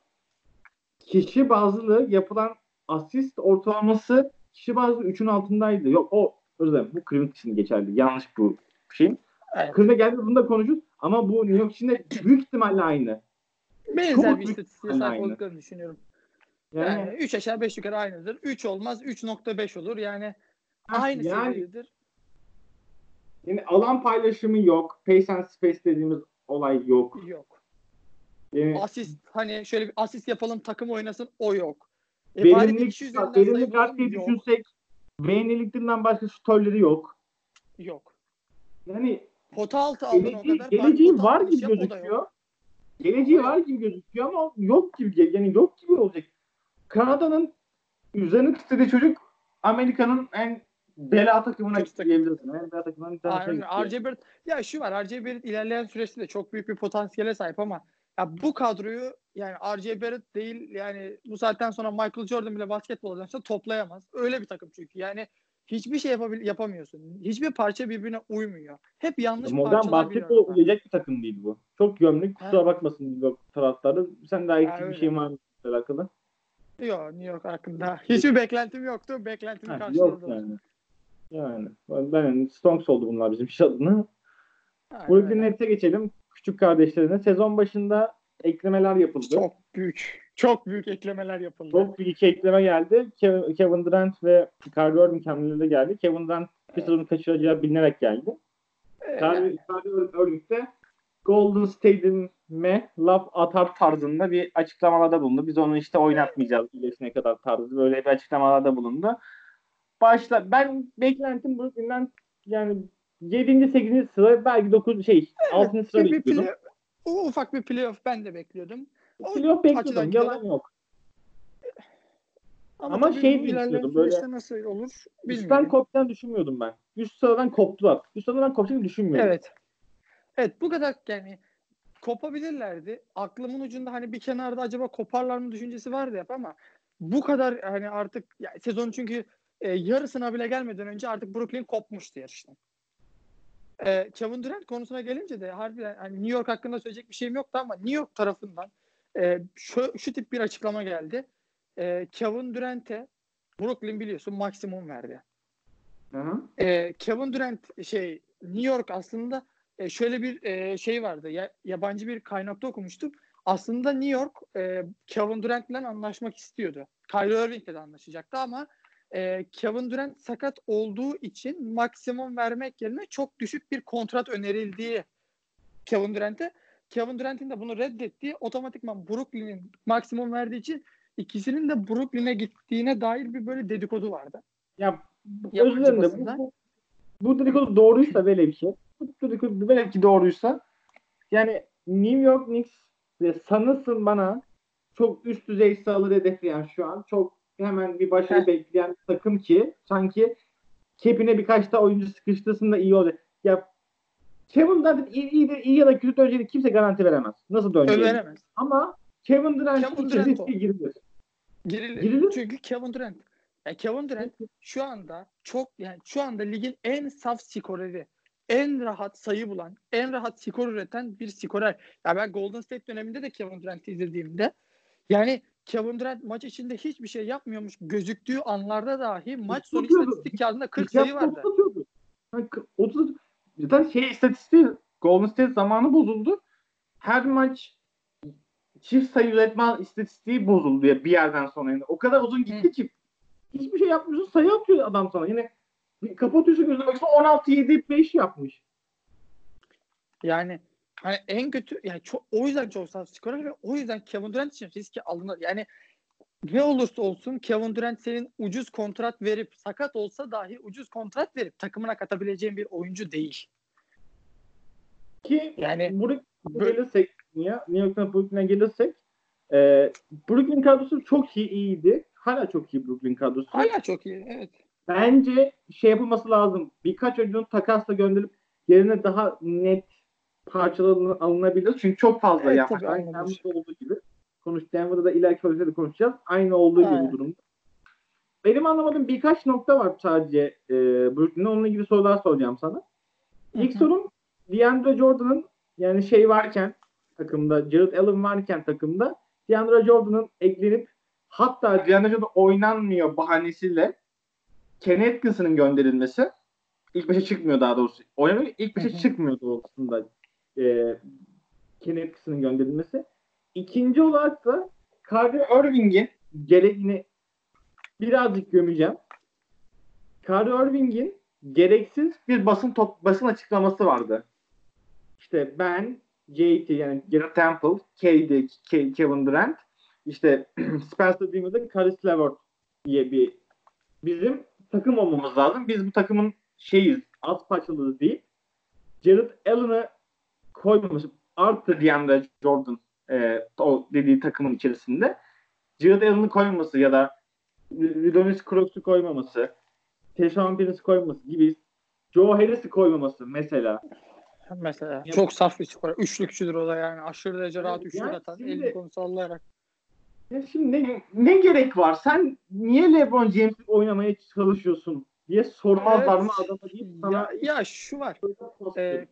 Speaker 1: kişi bazlı yapılan asist ortalaması kişi bazlı 3'ün altındaydı. Yok o özür dilerim bu Cleveland için geçerli. Yanlış bu şeyin.
Speaker 2: Evet.
Speaker 1: Cleveland'a geldi bunu da konuşuruz. Ama bu New York için de büyük ihtimalle aynı.
Speaker 2: Benzer
Speaker 1: Çok
Speaker 2: bir istatistiğe sahip olduklarını düşünüyorum.
Speaker 1: Yani,
Speaker 2: Yani 3 aşağı 5 yukarı aynıdır. 3 olmaz 3.5 olur. Yani aynı
Speaker 1: yani-
Speaker 2: seviyedir.
Speaker 1: yani alan paylaşımı yok. Pace and space dediğimiz olay yok.
Speaker 2: Yok.
Speaker 1: Yani
Speaker 2: Asist hani şöyle bir asist yapalım takım oynasın o yok. E
Speaker 1: verimlilik, verimlilik
Speaker 2: yok.
Speaker 1: düşünsek verimlilikten başka şutörleri yok.
Speaker 2: Yok.
Speaker 1: Yani
Speaker 2: Pota altı aldın o
Speaker 1: geleceği,
Speaker 2: kadar.
Speaker 1: geleceği var gibi
Speaker 2: o
Speaker 1: gözüküyor. Geleceği var gibi gözüküyor ama yok gibi yani yok gibi olacak. Kanada'nın üzerine titrediği çocuk Amerika'nın en bela takımına
Speaker 2: takım.
Speaker 1: diyebilirsin. En bela takımına bir tanesine
Speaker 2: Aynen.
Speaker 1: gitti.
Speaker 2: RJ Barrett ya şu var RJ Barrett ilerleyen süreçte de çok büyük bir potansiyele sahip ama ya bu kadroyu yani RJ Barrett değil yani bu saatten sonra Michael Jordan bile basketbol dönse toplayamaz. Öyle bir takım çünkü. Yani hiçbir şey yapabil yapamıyorsun. Hiçbir parça birbirine uymuyor. Hep yanlış
Speaker 1: Modern
Speaker 2: parçalar bir
Speaker 1: basketbol uyacak bir takım değil bu. Çok gömlük. Kusura bakmasın York taraftarı. Sen daha
Speaker 2: Ha,
Speaker 1: eksik bir şey var mı alakalı?
Speaker 2: Yok New York hakkında. Hiçbir beklentim yoktu. Beklentimi
Speaker 1: Ha, yok
Speaker 2: karşıladılar.
Speaker 1: yani. Yani ben, Stonks oldu bunlar bizim iş adına. Brooklyn. Nets'e geçelim. Küçük kardeşlerine. Sezon başında eklemeler yapıldı.
Speaker 2: Çok büyük. Çok büyük eklemeler yapıldı.
Speaker 1: Çok büyük iki ekleme geldi. Ke- Kevin Durant ve Kyrie Irving hamleleri geldi. Kevin Durant bir sezonu kaçıracağı bilinerek geldi. Kyrie Irving de Golden State'ime laf atar tarzında bir açıklamalarda bulundu. Biz onu işte oynatmayacağız ilerisine kadar tarzı böyle bir açıklamalarda bulundu. Başla ben beklentim Brooklyn'den yani 7. 8. sıra belki 9 şey 6. sıra
Speaker 2: bir
Speaker 1: bekliyordum.
Speaker 2: play, o ufak bir playoff ben de bekliyordum. O
Speaker 1: Playoff bekliyordum. Yalan yok.
Speaker 2: Ama,
Speaker 1: Ama şey düşünüyordum, böyle
Speaker 2: süreçte nasıl olur
Speaker 1: Üstten
Speaker 2: bilmiyorum.
Speaker 1: kopacağını düşünmüyordum ben. Üst sıradan koptular. Üst sıradan kopacağını düşünmüyordum.
Speaker 2: Evet. Evet bu kadar yani kopabilirlerdi. Aklımın ucunda hani bir kenarda acaba koparlar mı düşüncesi vardı hep ama bu kadar hani artık ya sezon çünkü e, yarısına bile gelmeden önce artık Brooklyn kopmuştu yarıştan. E, Kevin Durant konusuna gelince de harbiden hani New York hakkında söyleyecek bir şeyim yoktu ama New York tarafından e, şu, şu tip bir açıklama geldi. E, Kevin Durant'e Brooklyn biliyorsun maksimum verdi.
Speaker 1: Hı hı.
Speaker 2: E, Kevin Durant şey New York aslında e, şöyle bir e, şey vardı. Ya, yabancı bir kaynakta okumuştum. Aslında New York e, Kevin Durant'le anlaşmak istiyordu. Kyrie Irving'le de anlaşacaktı ama e, Kevin Durant sakat olduğu için maksimum vermek yerine çok düşük bir kontrat önerildiği Kevin Durant'e. Kevin Durant'in de bunu reddettiği otomatikman Brooklyn'in maksimum verdiği için ikisinin de Brooklyn'e gittiğine dair bir böyle dedikodu vardı.
Speaker 1: Ya özür dilerim bu, bu, bu dedikodu doğruysa böyle bir şey. Bu dedikodu velev ki doğruysa yani New York Knicks ve sanırsın bana çok üst düzey sayıları hedefleyen şu an çok hemen bir başarı bekleyen takım ki sanki kepine birkaç da oyuncu sıkıştırsın da iyi olacak. Ya Kevin Durant iyi, iyi, iyi ya da kötü döneceğini kimse garanti veremez. Nasıl döneceğini.
Speaker 2: Överemez.
Speaker 1: Ama Kevin Durant
Speaker 2: Kevin Durant
Speaker 1: girilir.
Speaker 2: Girilir.
Speaker 1: Girilir.
Speaker 2: Çünkü Kevin Durant. Yani Kevin Durant şu anda çok yani şu anda ligin en saf skoreri, en rahat sayı bulan, en rahat skor üreten bir skorer. Ya ben Golden State döneminde de Kevin Durant'i izlediğimde yani Kevin Durant maç içinde hiçbir şey yapmıyormuş gözüktüğü anlarda dahi maç sonu istatistik kağıdında 40
Speaker 1: Ya,
Speaker 2: sayı vardı.
Speaker 1: 30 atıyordu. Yani kı- 30 zaten şey istatistiği Golden State zamanı bozuldu. Her maç çift sayı üretme istatistiği bozuldu ya bir yerden sonra. Yani o kadar uzun gitti ki hiçbir şey yapmıyorsun sayı atıyor adam sana. Yine kapatıyorsun gözüne bakıyorsun 16 7 5 yapmış.
Speaker 2: Yani hani en kötü yani çok, o yüzden çok saf skorer ve o yüzden Kevin Durant için riski alınır. Yani ne olursa olsun Kevin Durant senin ucuz kontrat verip sakat olsa dahi ucuz kontrat verip takımına katabileceğin bir oyuncu değil.
Speaker 1: Ki
Speaker 2: Yani
Speaker 1: Brooklyn'e
Speaker 2: Bö-
Speaker 1: gelirsek niye? New York'tan Brooklyn'e gelirsek e, Brooklyn kadrosu çok iyi iyiydi. Hala çok iyi Brooklyn kadrosu.
Speaker 2: hala çok iyi. Evet.
Speaker 1: Bence şey yapılması lazım. Birkaç oyuncunun takasla gönderip yerine daha net parçalar alınabilir. Çünkü çok fazla
Speaker 2: Evet, tabii,
Speaker 1: Aynı. Denver'da olduğu gibi. Konuş Denver'da da ileriki bölümde de konuşacağız. Aynı olduğu gibi
Speaker 2: Aynen.
Speaker 1: bu durumda. Benim anlamadığım birkaç nokta var sadece e, Brooklyn'de. Onunla ilgili sorular soracağım sana. İlk
Speaker 2: Hı hı.
Speaker 1: sorum DeAndre Jordan'ın yani şey varken takımda, Jared Allen varken takımda DeAndre Jordan'ın eklenip hatta DeAndre Jordan oynanmıyor bahanesiyle Kenny Atkinson'ın gönderilmesi ilk başa çıkmıyor daha doğrusu. Oynamıyor. ilk
Speaker 2: hı.
Speaker 1: çıkmıyor doğrultusunda e, Kenny Atkinson'ın gönderilmesi. İkinci olarak da Kyrie Irving'in gereğini birazcık gömeceğim. Kyrie Irving'in gereksiz bir basın top, basın açıklaması vardı. İşte ben, JT yani Garrett Temple, KD, Ke- Kevin Durant, işte Spencer Dinwiddie, Caris LeVert diye bir bizim takım olmamız lazım. Biz bu takımın şeyiz, az parçalıyız değil. Jared Allen'ı koymaması artı DeAndre Jordan e, o dediği takımın içerisinde Jared Allen'ı koymaması ya da Ridonis Crooks'u koymaması Teşan Prince'i koymaması gibi Joe Harris'i koymaması mesela.
Speaker 2: Mesela çok saf bir skorer. Üçlükçüdür o da yani. Aşırı derece rahat üçlük
Speaker 1: yani
Speaker 2: atan.
Speaker 1: şimdi-
Speaker 2: Elini konu sallayarak.
Speaker 1: Ya şimdi ne, ne gerek var? Sen niye LeBron James oynamaya çalışıyorsun diye sormazlar mı
Speaker 2: Evet.
Speaker 1: adama deyip sana
Speaker 2: Ya, ya şu var. Ee,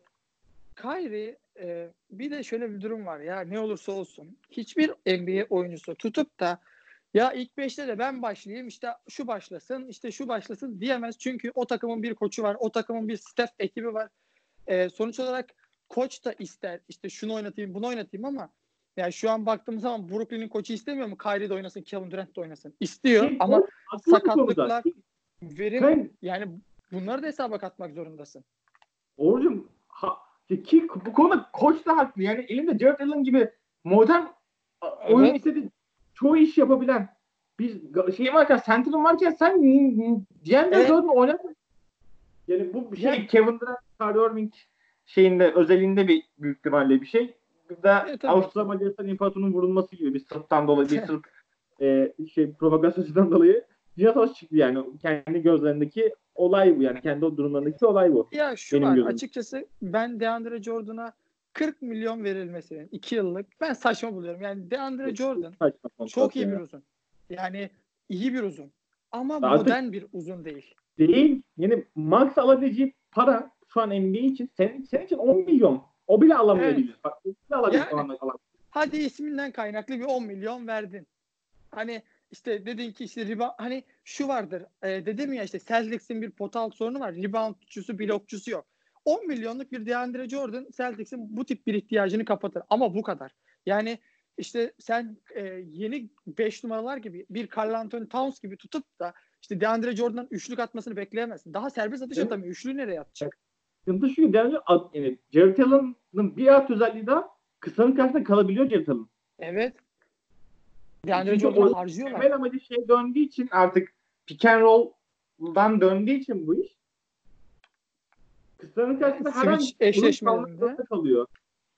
Speaker 2: Kyrie e, bir de şöyle bir durum var ya ne olursa olsun hiçbir NBA oyuncusu tutup da ya ilk 5'te de ben başlayayım işte şu başlasın işte şu başlasın diyemez. Çünkü o takımın bir koçu var o takımın bir staff ekibi var. Ee, sonuç olarak koç da ister işte şunu oynatayım bunu oynatayım ama yani şu an baktığımız zaman Brooklyn'in koçu istemiyor mu Kyrie de oynasın Kevin Durant da oynasın. İstiyor
Speaker 1: Ki
Speaker 2: ama sakatlıklar verim
Speaker 1: Ben-
Speaker 2: yani bunları da hesaba katmak zorundasın.
Speaker 1: Oğlum ha, ki bu konuda koç da haklı. Yani elinde Jared Allen gibi modern a- oyun
Speaker 2: Evet.
Speaker 1: istediği çoğu iş yapabilen bir şey varken, center'ın varken sen DeAndre
Speaker 2: Evet.
Speaker 1: Jordan oynatma. Yani bu bir şey
Speaker 2: Ya-
Speaker 1: Kevin Durant, Kyrie Irving şeyinde özelinde bir büyük ihtimalle bir şey. De
Speaker 2: Evet.
Speaker 1: Avusturya Macaristan İmparatorluğu'nun vurulması gibi bir sırttan dolayı bir sırt e, şey provokasyondan dolayı Dünya Savaşı çıktı yani kendi gözlerindeki olay bu yani. Kendi o durumlarındaki olay bu.
Speaker 2: Ya şu
Speaker 1: Benim
Speaker 2: var açıkçası ben DeAndre Jordan'a 40 milyon verilmesinin 2 yıllık ben saçma buluyorum. Yani DeAndre Jordan
Speaker 1: Saçma
Speaker 2: çok iyi
Speaker 1: ya.
Speaker 2: bir uzun. Yani iyi bir uzun. Ama
Speaker 1: Artık-
Speaker 2: modern bir uzun değil.
Speaker 1: Değil. Yani max alabileceği para şu an NBA için senin, senin için 10 milyon. O bile alamayabilir.
Speaker 2: Evet.
Speaker 1: Bak, o bile alabilir.
Speaker 2: Yani-
Speaker 1: falan.
Speaker 2: Hadi isminden kaynaklı bir 10 milyon verdin. Hani işte dedin ki işte riba hani şu vardır. E, dedim ya işte Celtics'in bir pota altı sorunu var. Reboundçusu, blokçusu yok. 10 milyonluk bir DeAndre Jordan Celtics'in bu tip bir ihtiyacını kapatır. Ama bu kadar. Yani işte sen e, yeni 5 numaralar gibi bir Carl Anthony Towns gibi tutup da işte DeAndre Jordan'dan üçlük atmasını bekleyemezsin. Daha serbest atış
Speaker 1: Evet.
Speaker 2: atamıyor. Üçlüğü nereye atacak?
Speaker 1: Sıkıntı şu ad- yani Jared Allen'ın bir alt özelliği daha kısanın karşısında kalabiliyor Jared Allen.
Speaker 2: Evet. DeAndre
Speaker 1: Çünkü
Speaker 2: Jordan'ı
Speaker 1: o
Speaker 2: harcıyorlar.
Speaker 1: Temel amacı şey döndüğü için artık pick and roll'dan döndüğü için bu iş kısanın karşısında her an
Speaker 2: eşleşmelerinde.
Speaker 1: kalıyor.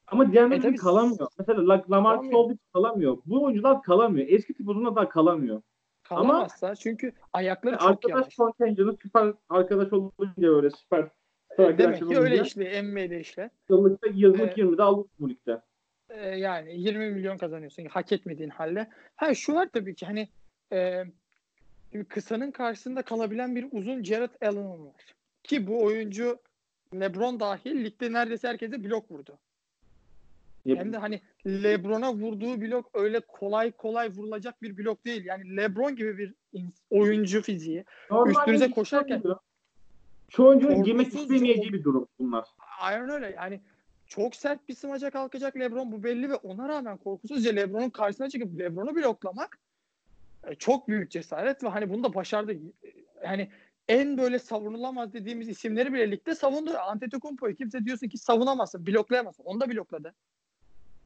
Speaker 1: Ama Denver
Speaker 2: E
Speaker 1: kalamıyor. Mesela La- Lamar. Stoltz kalamıyor. Bu oyuncular kalamıyor. Eski tip uzunlar kalamıyor.
Speaker 2: Kalamazsa çünkü ayakları çok
Speaker 1: arkadaş
Speaker 2: yavaş.
Speaker 1: kontenjanı süper arkadaş olunca öyle süper
Speaker 2: Demek ki öyle işliyor. NBA'de işler.
Speaker 1: Yıllıkta yıllık
Speaker 2: Evet.
Speaker 1: 20'de aldık bu ligde.
Speaker 2: Ee, yani 20 milyon kazanıyorsun hak etmediğin halde. Ha şu var tabii ki hani e, kısanın karşısında kalabilen bir uzun Jared Allen var. Ki bu oyuncu LeBron dahil ligde neredeyse herkese blok vurdu. Hem de hani LeBron'a vurduğu blok öyle kolay kolay vurulacak bir blok değil. Yani LeBron gibi bir oyuncu fiziği.
Speaker 1: Normalde
Speaker 2: üstünüze koşarken-
Speaker 1: olmuyor. Şu oyuncunun girmek istemeyeceği bir durum bunlar.
Speaker 2: Aynen öyle. Yani çok sert bir smaca kalkacak LeBron bu belli ve ona rağmen korkusuzca LeBron'un karşısına çıkıp LeBron'u bloklamak e, çok büyük cesaret ve hani bunu da başardı. E, Yani en böyle savunulamaz dediğimiz isimleri bile ligde savundu. Antetokounmpo'yu kimse diyorsun ki savunamazsın, bloklayamazsın. Onu da blokladı.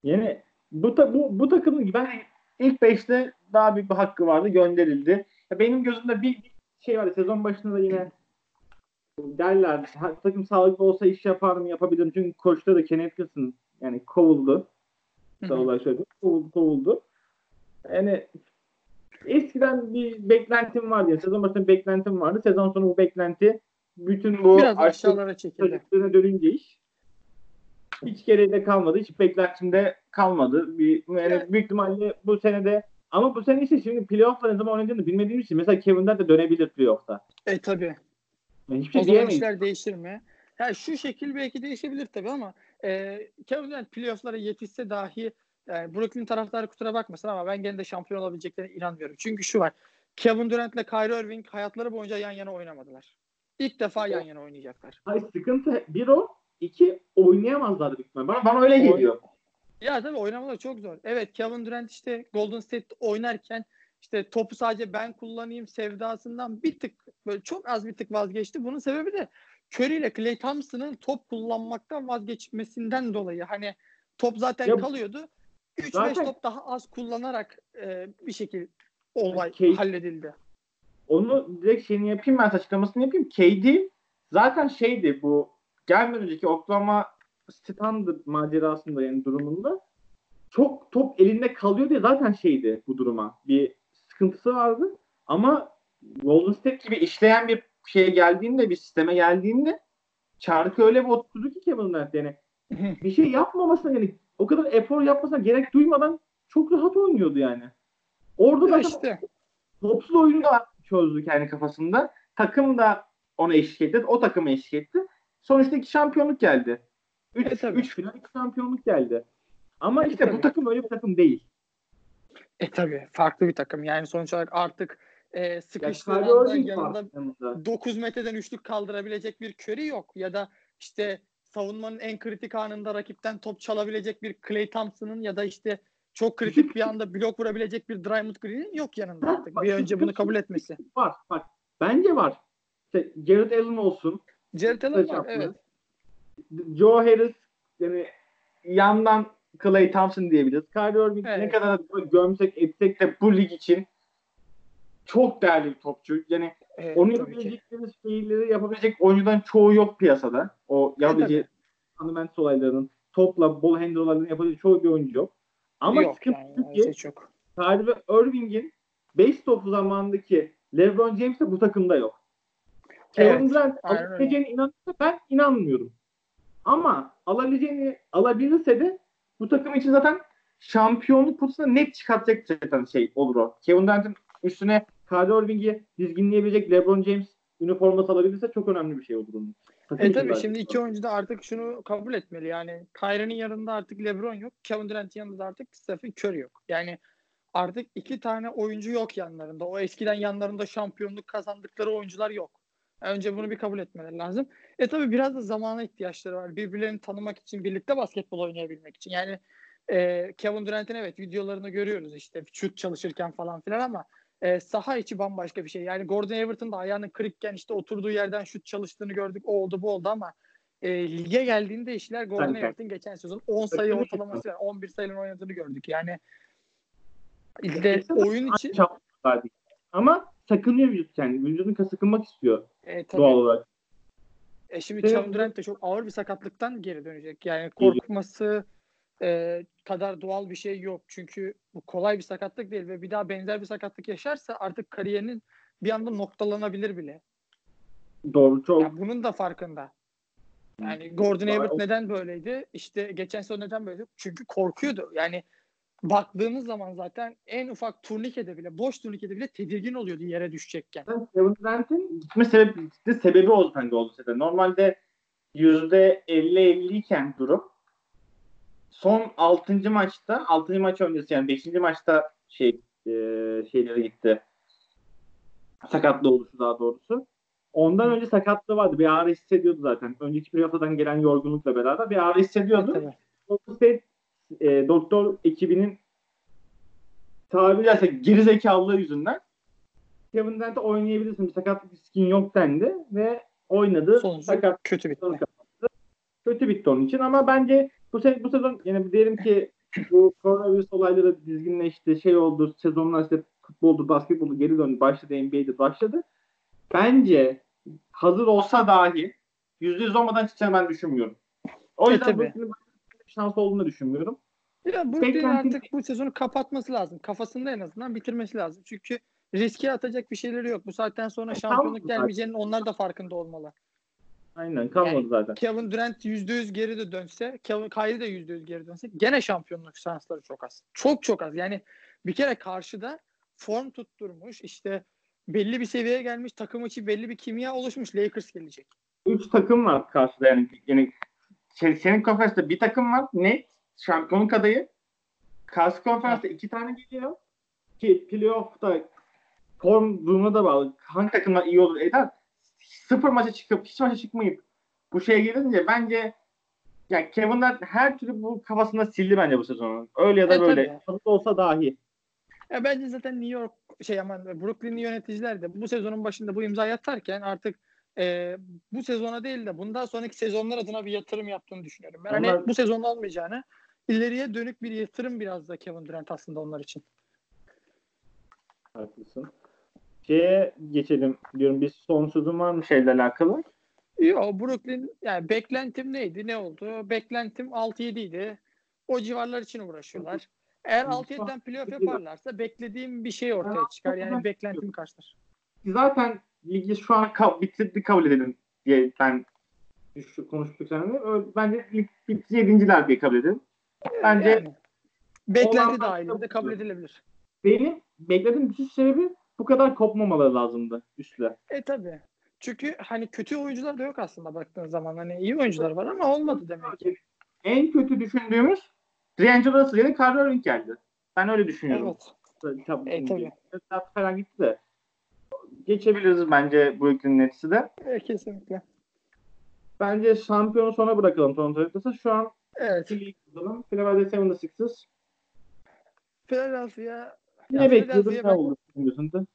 Speaker 1: Yani bu ta, bu bu takımın ben ilk 5'te daha büyük bir hakkı vardı gönderildi. Ya benim gözümde bir bir şey var. Sezon başında da yine derler takım sağlıklı olsa iş yapar mı yapabilirim. Çünkü koçta da Kenneth Wilson yani kovuldu.
Speaker 2: Hı
Speaker 1: Da
Speaker 2: hı.
Speaker 1: olay şöyle kovuldu, kovuldu. Yani eskiden bir beklentim vardı. Yani sezon başında bir beklentim vardı. Sezon sonu bu beklenti bütün bu
Speaker 2: Biraz aşağılara çekildi.
Speaker 1: dönünce iş hiç geride kalmadı. Hiç beklentimde kalmadı. Bir, yani
Speaker 2: Evet.
Speaker 1: büyük ihtimalle bu senede ama bu sene işte şimdi playoff'la ne zaman oynayacağını bilmediğimiz için mesela Kevin Durant de dönebilir playoff'ta.
Speaker 2: E tabii.
Speaker 1: Hiçbir şey diyemeyiz.
Speaker 2: işler değişir mi? Yani şu şekil belki değişebilir tabii ama e, Kevin Durant playoff'lara yetişse dahi yani Brooklyn taraftarı kusura bakmasın ama ben gene de şampiyon olabileceklerine inanmıyorum. Çünkü şu var. Kevin Durant ile Kyrie Irving hayatları boyunca yan yana oynamadılar. İlk defa yan yana oynayacaklar.
Speaker 1: Hayır, sıkıntı bir o. iki oynayamazlar büyük ihtimalle. Bana, bana öyle geliyor.
Speaker 2: Ya tabii oynamalar çok zor. Evet Kevin Durant işte Golden State oynarken işte topu sadece ben kullanayım sevdasından bir tık böyle çok az bir tık vazgeçti. Bunun sebebi de Curry ile Klay Thompson'ın top kullanmaktan vazgeçmesinden dolayı. Hani top zaten
Speaker 1: Ya-
Speaker 2: kalıyordu. 3-5
Speaker 1: Zaten-
Speaker 2: top daha az kullanarak e, bir şekilde olay
Speaker 1: Key-
Speaker 2: halledildi.
Speaker 1: Onu direkt şeyini yapayım ben açıklamasını yapayım. KD zaten şeydi bu gelmeden önceki Oklahoma Standard macerasında yani durumunda çok top elinde kalıyor diye zaten şeydi bu duruma. Bir sıkıntısı vardı. Ama Golden State gibi işleyen bir şeye geldiğinde bir sisteme geldiğinde çarkı öyle bir oturdu ki Kevin Durant yani bir şey yapmamasına yani o kadar efor yapmasına gerek duymadan çok rahat oynuyordu yani. Orada da
Speaker 2: işte
Speaker 1: topsuz oyunu da çözdü kendi kafasında. Takım da ona eşlik etti. O takıma eşlik etti. Sonuçta iki şampiyonluk geldi. Üç,
Speaker 2: E, tabii.
Speaker 1: üç final iki şampiyonluk geldi. Ama
Speaker 2: E,
Speaker 1: işte bu
Speaker 2: tabii.
Speaker 1: takım öyle bir takım değil.
Speaker 2: E tabii farklı bir takım. Yani sonuç olarak artık e,
Speaker 1: Yani
Speaker 2: sıkıştığı
Speaker 1: Kyrie
Speaker 2: anda
Speaker 1: Irving
Speaker 2: yanında
Speaker 1: var yanında.
Speaker 2: 9 metreden üçlük kaldırabilecek bir Curry yok. Ya da işte savunmanın en kritik anında rakipten top çalabilecek bir Clay Thompson'ın ya da işte çok kritik bir anda blok vurabilecek bir Draymond Green'in yok yanında artık.
Speaker 1: bak,
Speaker 2: Bir önce bunu kabul etmesi.
Speaker 1: Var. Bak. Bence var. İşte Jared Allen olsun.
Speaker 2: Jared Allen var evet.
Speaker 1: Joe Harris yani yandan Clay Thompson diyebiliriz. Kyrie Irving ne
Speaker 2: Evet.
Speaker 1: kadar gömsek etsek de bu lig için çok değerli bir topçu. Yani
Speaker 2: evet
Speaker 1: Onu yapabilecekleri şeyleri yapabilecek oyuncudan çoğu yok piyasada. O yapabileceği fundamental olaylarının topla bol handle olaylarını yapabileceği çoğu bir oyuncu yok. Ama
Speaker 2: yok
Speaker 1: sıkıntı
Speaker 2: yani.
Speaker 1: ki
Speaker 2: şey çok.
Speaker 1: Kyrie Irving'in base topu zamandaki LeBron James de bu takımda yok. Kevin
Speaker 2: Evet,
Speaker 1: Durant alabileceğine inanıyorsa ben inanmıyorum. Ama alabileceğini alabilirse de bu takım için zaten şampiyonluk kutusuna net çıkartacak zaten şey olur o. Kevin Durant'ın üstüne Kyrie Irving'i dizginleyebilecek LeBron James üniforması alabilirse çok önemli bir şey olur onun. Takım
Speaker 2: E tabii şimdi iki oyuncu da artık şunu kabul etmeli. Yani Kyrie'nin yanında artık LeBron yok. Kevin Durant'in yanında da artık Stephen Curry yok. Yani artık iki tane oyuncu yok yanlarında. O eskiden yanlarında şampiyonluk kazandıkları oyuncular yok. Önce bunu bir kabul etmeleri lazım. E tabii biraz da zamana ihtiyaçları var. Birbirlerini tanımak için, birlikte basketbol oynayabilmek için. Yani e, Kevin Durant'in evet videolarını görüyoruz işte şut çalışırken falan filan ama e, saha içi bambaşka bir şey. Yani Gordon Hayward'ın da ayağının kırıkken işte oturduğu yerden şut çalıştığını gördük. O oldu bu oldu ama e, lige geldiğinde işler Gordon. Hayward'ın geçen sezon 10 sayı ortalaması var. 11 sayının oynadığını gördük. Yani işte oyun için.
Speaker 1: Ama sakınıyor vücut yani. Vücudun sıkılmak istiyor
Speaker 2: e, tabii,
Speaker 1: doğal olarak.
Speaker 2: E şimdi
Speaker 1: Evet.
Speaker 2: Kevin Durant de çok ağır bir sakatlıktan geri dönecek. Yani korkması e, kadar doğal bir şey yok. Çünkü bu kolay bir sakatlık değil ve bir daha benzer bir sakatlık yaşarsa artık kariyerinin bir anda noktalanabilir bile.
Speaker 1: Doğru çok.
Speaker 2: Ya bunun da farkında. Yani Gordon Hayward neden böyleydi? İşte geçen sezon neden böyleydi? Çünkü korkuyordu. Yani baktığınız zaman zaten en ufak turnikeде bile, boş turnikede bile tedirgin oluyordu yere düşecekken.
Speaker 1: Kevin Durant'in gitme sebebi, de sebebi oldu bence oldu zaten. Normalde %50-50 iken durum son 6. maçta 6. maç öncesi yani 5. maçta şey e, şeylere gitti. Sakatlı oluşu daha doğrusu. Ondan önce sakatlığı vardı. Bir ağrı hissediyordu zaten. Önceki bir haftadan gelen yorgunlukla beraber bir ağrı hissediyordu. Golden State e, doktor ekibinin tabiri caizse gerizekalılığı yüzünden Kevin Durant'e oynayabilirsin. Bir sakatlık riskin yok dendi ve oynadı.
Speaker 2: Sonucu
Speaker 1: Sakat
Speaker 2: kötü bitti.
Speaker 1: kötü bitti onun için ama bence bu se bu sezon yani diyelim ki bu koronavirüs olayları dizginleşti, şey oldu, sezonlar işte futboldu, basketboldu geri döndü, başladı, NBA'de başladı. Bence hazır olsa dahi %100 olmadan çıkacağını ben düşünmüyorum. O
Speaker 2: E,
Speaker 1: yüzden Brooklyn'in şans olduğunu düşünmüyorum.
Speaker 2: Ya Brooklyn
Speaker 1: Beklenti-
Speaker 2: artık bu sezonu kapatması lazım. Kafasında en azından bitirmesi lazım. Çünkü riske atacak bir şeyleri yok. Bu saatten sonra şampiyonluk
Speaker 1: zaten.
Speaker 2: gelmeyeceğinin onlar da farkında olmalı.
Speaker 1: Aynen kalmadı
Speaker 2: Yani
Speaker 1: zaten.
Speaker 2: Kevin Durant %100 geri de dönse, Kevin Kyrie de %100 geri dönse gene şampiyonluk şansları çok az. Çok çok az. Yani bir kere karşıda form tutturmuş, işte belli bir seviyeye gelmiş, takım içi belli bir kimya oluşmuş. Lakers gelecek.
Speaker 1: Üç takım var karşıda yani. yani şey, senin konferansında bir takım var. Net şampiyonluk adayı. Karşı konferansta iki tane geliyor. Ki playoff'ta form durumuna da bağlı. Hangi takımlar iyi olur eder. Sıfır maça çıkıp hiç maça çıkmayıp bu şeye gelince bence yani Kevin Durant her türlü bu kafasında sildi bence bu sezonu. Öyle ya da
Speaker 2: E,
Speaker 1: böyle.
Speaker 2: tabii.
Speaker 1: Olsa dahi.
Speaker 2: Ya bence zaten New York şey aman Brooklyn'li yöneticiler de bu sezonun başında bu imzayı atarken artık e, bu sezona değil de bundan sonraki sezonlar adına bir yatırım yaptığını düşünüyorum. Ben
Speaker 1: Onlar-
Speaker 2: hani bu sezon olmayacağını ileriye dönük bir yatırım biraz da Kevin Durant aslında onlar için.
Speaker 1: Haklısın. Şeye geçelim diyorum. Bir son sözüm var mı şeyle alakalı?
Speaker 2: Yok Brooklyn yani beklentim neydi ne oldu? Beklentim 6-7 idi. O civarlar için uğraşıyorlar. Eğer 6-7'den playoff yaparlarsa beklediğim bir şey ortaya çıkar. Yani beklentimi karşılar.
Speaker 1: zaten ligi şu an ka- bitirdi kabul edelim diye ben şu konuştuk seninle. Bence lig bitti yedinciler diye kabul edelim. Bence
Speaker 2: Yani, beklenti dahilinde
Speaker 1: da
Speaker 2: kabul
Speaker 1: bu.
Speaker 2: edilebilir.
Speaker 1: benim beklediğim düşüş sebebi bu kadar kopmamaları lazımdı üstle.
Speaker 2: E tabi. Çünkü hani kötü oyuncular da yok aslında baktığın zaman. Hani iyi oyuncular var ama olmadı demek ki.
Speaker 1: En kötü düşündüğümüz D'Angelo Russell yerine Kyrie Irving geldi. Ben öyle düşünüyorum.
Speaker 2: Evet.
Speaker 1: Tabii,
Speaker 2: E, tabii.
Speaker 1: Biraz falan gitti de. Geçebiliriz bence Brooklyn Nets'i de.
Speaker 2: E, kesinlikle.
Speaker 1: Bence şampiyonu sona bırakalım Toronto Raptors'a. Şu an
Speaker 2: Evet.
Speaker 1: Philadelphia 76ers.
Speaker 2: Philadelphia
Speaker 1: Ne bekliyordun ne oldu düşünüyorsun?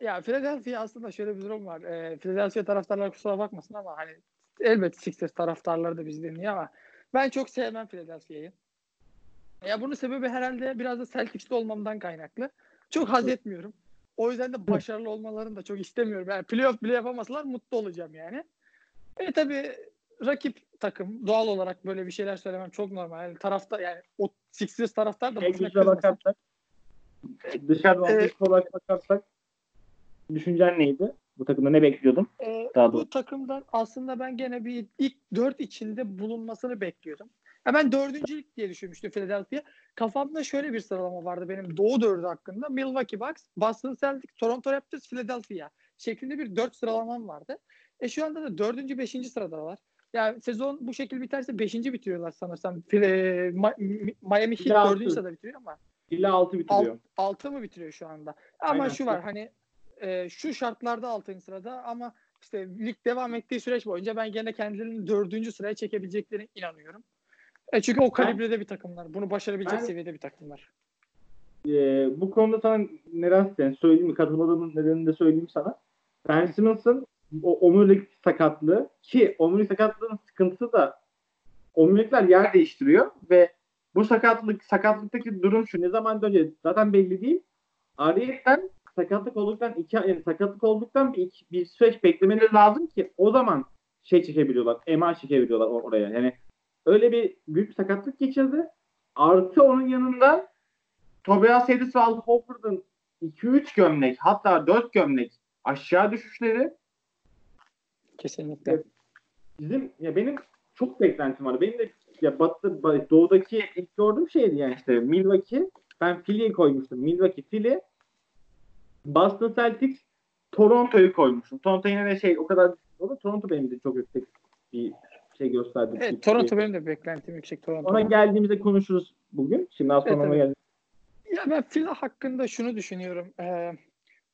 Speaker 2: Ya Philadelphia aslında şöyle bir durum var. Ee, Philadelphia taraftarlar kusura bakmasın ama hani elbette Sixers taraftarları da bizi dinliyor ama ben çok sevmem Philadelphia'yı. Ya bunun sebebi herhalde biraz da Celtics'te olmamdan kaynaklı. Çok haz etmiyorum. O yüzden de başarılı olmalarını da çok istemiyorum. Yani playoff bile yapamasalar mutlu olacağım yani. E tabi rakip takım doğal olarak böyle bir şeyler söylemem çok normal. Yani tarafta yani o Sixers taraftar da boşuna
Speaker 1: bakarsak dışarıdan
Speaker 2: Evet.
Speaker 1: evet. olarak bakarsak düşüncen neydi?
Speaker 3: Bu takımda ne bekliyordun?
Speaker 2: Ee,
Speaker 3: Daha
Speaker 2: bu
Speaker 3: doğrusu.
Speaker 2: takımdan aslında ben gene bir ilk dört içinde bulunmasını bekliyordum. Ya ben dördüncülük diye düşünmüştüm Philadelphia. Kafamda şöyle bir sıralama vardı benim Doğu dördü hakkında. Milwaukee Bucks, Boston Celtics, Toronto Raptors, Philadelphia şeklinde bir dört sıralamam vardı. E şu anda da dördüncü, beşinci sıradalar. Yani sezon bu şekil biterse beşinci bitiriyorlar sanırsam. Ma- Miami Heat dördüncü
Speaker 1: altı.
Speaker 2: sırada bitiriyor ama
Speaker 1: İlla 6 bitiriyor.
Speaker 2: Alt, altı mı bitiriyor şu anda? Ama
Speaker 1: Aynen.
Speaker 2: şu var hani e, şu şartlarda altıncı sırada ama işte lig devam ettiği süreç boyunca ben gene kendilerini dördüncü sıraya çekebileceklerine inanıyorum. E çünkü o kalibrede bir takımlar. Bunu başarabilecek
Speaker 1: Ben-
Speaker 2: seviyede bir takımlar.
Speaker 1: Ee, bu konuda sana neden yani söyleyeyim mi? Katılmadığımın nedenini de söyleyeyim sana. Ben Simmons'ın o omurilik sakatlığı ki omurilik sakatlığının sıkıntısı da omurilikler yer değiştiriyor ve bu sakatlık sakatlıktaki durum şu ne zaman önce zaten belli değil. Ariyetten sakatlık olduktan iki yani sakatlık olduktan bir, bir süreç beklemeleri lazım ki o zaman şey çekebiliyorlar. MR çekebiliyorlar or- oraya. Yani öyle bir büyük bir sakatlık geçirdi. Artı onun yanında Tobias Harris ve Al Horford'un 2-3 gömlek hatta 4 gömlek aşağı düşüşleri
Speaker 2: Kesinlikle.
Speaker 1: bizim ya benim çok beklentim vardı. Benim de ya batı doğudaki ilk gördüğüm şeydi yani işte Milwaukee ben Philly'yi koymuştum. Milwaukee, Philly, Boston Celtics, Toronto'yu koymuştum. Toronto yine de şey o kadar o da Toronto benim de çok yüksek bir şey gösterdi.
Speaker 2: Evet, Toronto benim de beklentim yüksek Toronto.
Speaker 1: Ona geldiğimizde konuşuruz bugün. Şimdi az sonra
Speaker 2: Evet,
Speaker 1: geleceğiz.
Speaker 2: Ya ben Fila hakkında şunu düşünüyorum. Ee,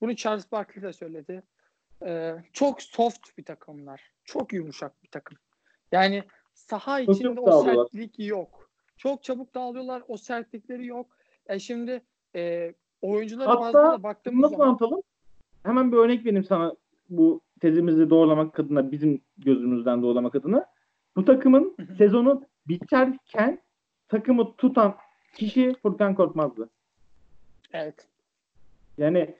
Speaker 2: bunu Charles Barkley de söyledi. Ee, çok soft bir takımlar. Çok yumuşak bir takım. Yani saha
Speaker 1: Çok
Speaker 2: içinde o
Speaker 1: dağılıyorlar.
Speaker 2: sertlik yok. Çok çabuk dağılıyorlar. O sertlikleri yok. E şimdi e, oyunculara
Speaker 1: Hatta
Speaker 2: baktığımız
Speaker 1: Nasıl
Speaker 2: zaman
Speaker 1: anlatalım? Hemen bir örnek vereyim sana bu tezimizi doğrulamak adına, bizim gözümüzden doğrulamak adına. Bu takımın sezonu biterken takımı tutan kişi Furkan Korkmaz'dı.
Speaker 2: evet.
Speaker 1: Yani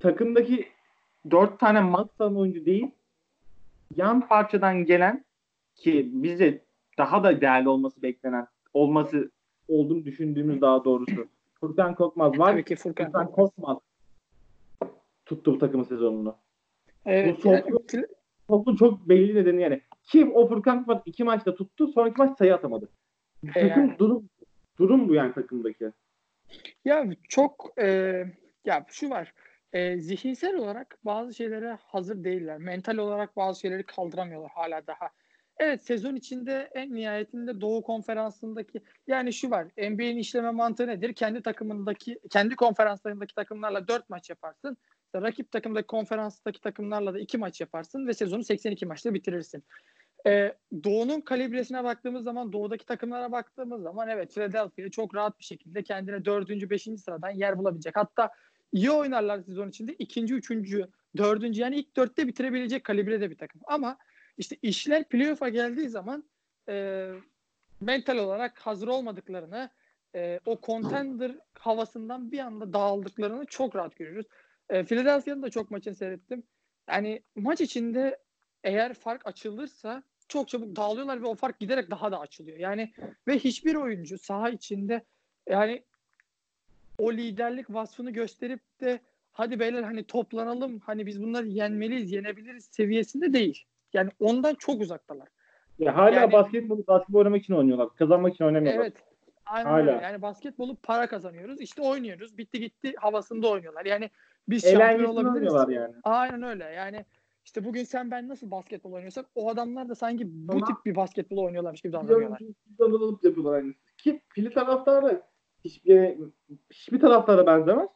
Speaker 1: takımdaki dört tane max alan oyuncu değil, yan parçadan gelen ki bize daha da değerli olması beklenen, olması olduğunu düşündüğümüz daha doğrusu. Furkan Korkmaz var.
Speaker 2: Tabii ki Furkan.
Speaker 1: Furkan Korkmaz tuttu bu takımın sezonunu.
Speaker 2: Evet,
Speaker 1: Bu
Speaker 2: yani
Speaker 1: Topun çok belli nedeni yani. Kim o Furkan Korkmaz iki maçta tuttu, sonraki maç sayı atamadı.
Speaker 2: E
Speaker 1: Takım
Speaker 2: yani.
Speaker 1: durum durum bu yani takımdaki.
Speaker 2: Ya çok e, ya şu var. E, zihinsel olarak bazı şeylere hazır değiller. Mental olarak bazı şeyleri kaldıramıyorlar hala daha. Evet sezon içinde en nihayetinde Doğu Konferansı'ndaki yani şu var. NBA'nin işleme mantığı nedir? Kendi takımındaki kendi konferanslarındaki takımlarla 4 maç yaparsın. İşte rakip takımdaki konferanstaki takımlarla da 2 maç yaparsın ve sezonu 82 maçta bitirirsin. Ee, Doğu'nun kalibresine baktığımız zaman, Doğu'daki takımlara baktığımız zaman evet Philadelphia çok rahat bir şekilde kendine dördüncü, beşinci sıradan yer bulabilecek. Hatta iyi oynarlar sezon içinde ikinci, üçüncü, dördüncü yani ilk dörtte bitirebilecek kalibrede bir takım. Ama işte işler playoff'a geldiği zaman e, mental olarak hazır olmadıklarını, e, o contender havasından bir anda dağıldıklarını çok rahat görüyoruz. E, Philadelphia'nın da çok maçını seyrettim. Yani maç içinde eğer fark açılırsa çok çabuk dağılıyorlar ve o fark giderek daha da açılıyor. Yani ve hiçbir oyuncu saha içinde yani o liderlik vasfını gösterip de hadi beyler hani toplanalım hani biz bunları yenmeliyiz, yenebiliriz seviyesinde değil. Yani ondan çok uzaktalar.
Speaker 1: Ya hala
Speaker 2: Yani-
Speaker 1: basketbol basketbol oynamak için oynuyorlar. Kazanmak için oynamıyorlar.
Speaker 2: Evet. Aynen
Speaker 1: Hala.
Speaker 2: öyle. Yani basketbolu para kazanıyoruz. İşte oynuyoruz. Bitti gitti havasında oynuyorlar. Yani biz şampiyon olabiliriz.
Speaker 1: yani.
Speaker 2: Aynen öyle. Yani işte bugün sen ben nasıl basketbol oynuyorsak o adamlar da sanki bu
Speaker 1: Ama-
Speaker 2: tip bir basketbol oynuyorlarmış gibi davranıyorlar.
Speaker 1: Alıp yapıyorlar aynı. Ki fili taraftarı hiçbir, hiçbir taraftara benzemez.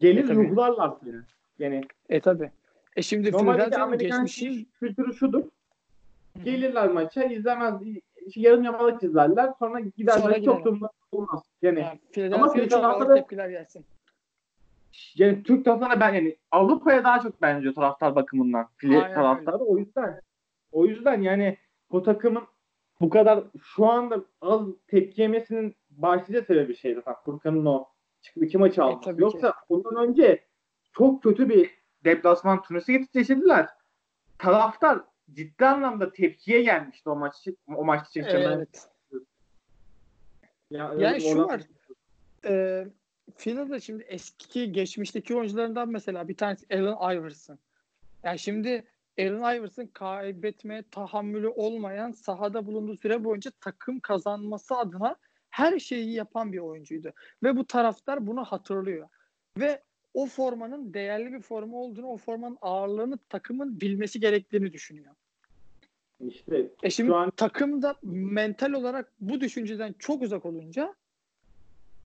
Speaker 1: Gelir
Speaker 2: E,
Speaker 1: ruhlarlar seni. Yani
Speaker 2: E tabi. E şimdi
Speaker 1: normalde
Speaker 2: Philadelphia'nın
Speaker 1: Amerikan
Speaker 2: geçmişi
Speaker 1: kültürü şudur. Gelirler maça izlemez. Yarım yamalak izlerler. Sonra giderler.
Speaker 2: Sonra
Speaker 1: çok
Speaker 2: giderler.
Speaker 1: da umurlarında olmaz. Yani,
Speaker 2: yani Philadelphia'ya
Speaker 1: Philly
Speaker 2: çok ağır tepkiler gelsin.
Speaker 1: Yani Türk taraftarına ben yani Avrupa'ya daha çok benziyor taraftar bakımından.
Speaker 2: Aynen
Speaker 1: taraftarı. O yüzden o yüzden yani bu takımın bu kadar şu anda az tepki yemesinin başlıca sebebi şey zaten Furkan'ın o çıkıp iki maçı alması.
Speaker 2: E, tabii ki.
Speaker 1: Yoksa ondan önce çok kötü bir deplasman turnesi geçirdiler. Taraftar ciddi anlamda tepkiye gelmişti o maç o maç için.
Speaker 2: Evet.
Speaker 1: Ya,
Speaker 2: Yani şu var. Ee, Philadelphia şimdi eski geçmişteki oyuncularından mesela bir tanesi Allen Iverson. Yani şimdi Allen Iverson kaybetmeye tahammülü olmayan sahada bulunduğu süre boyunca takım kazanması adına her şeyi yapan bir oyuncuydu. Ve bu taraftar bunu hatırlıyor. Ve o formanın değerli bir forma olduğunu, o formanın ağırlığını takımın bilmesi gerektiğini düşünüyor.
Speaker 1: İşte
Speaker 2: E şimdi
Speaker 1: şu an
Speaker 2: takım da mental olarak bu düşünceden çok uzak olunca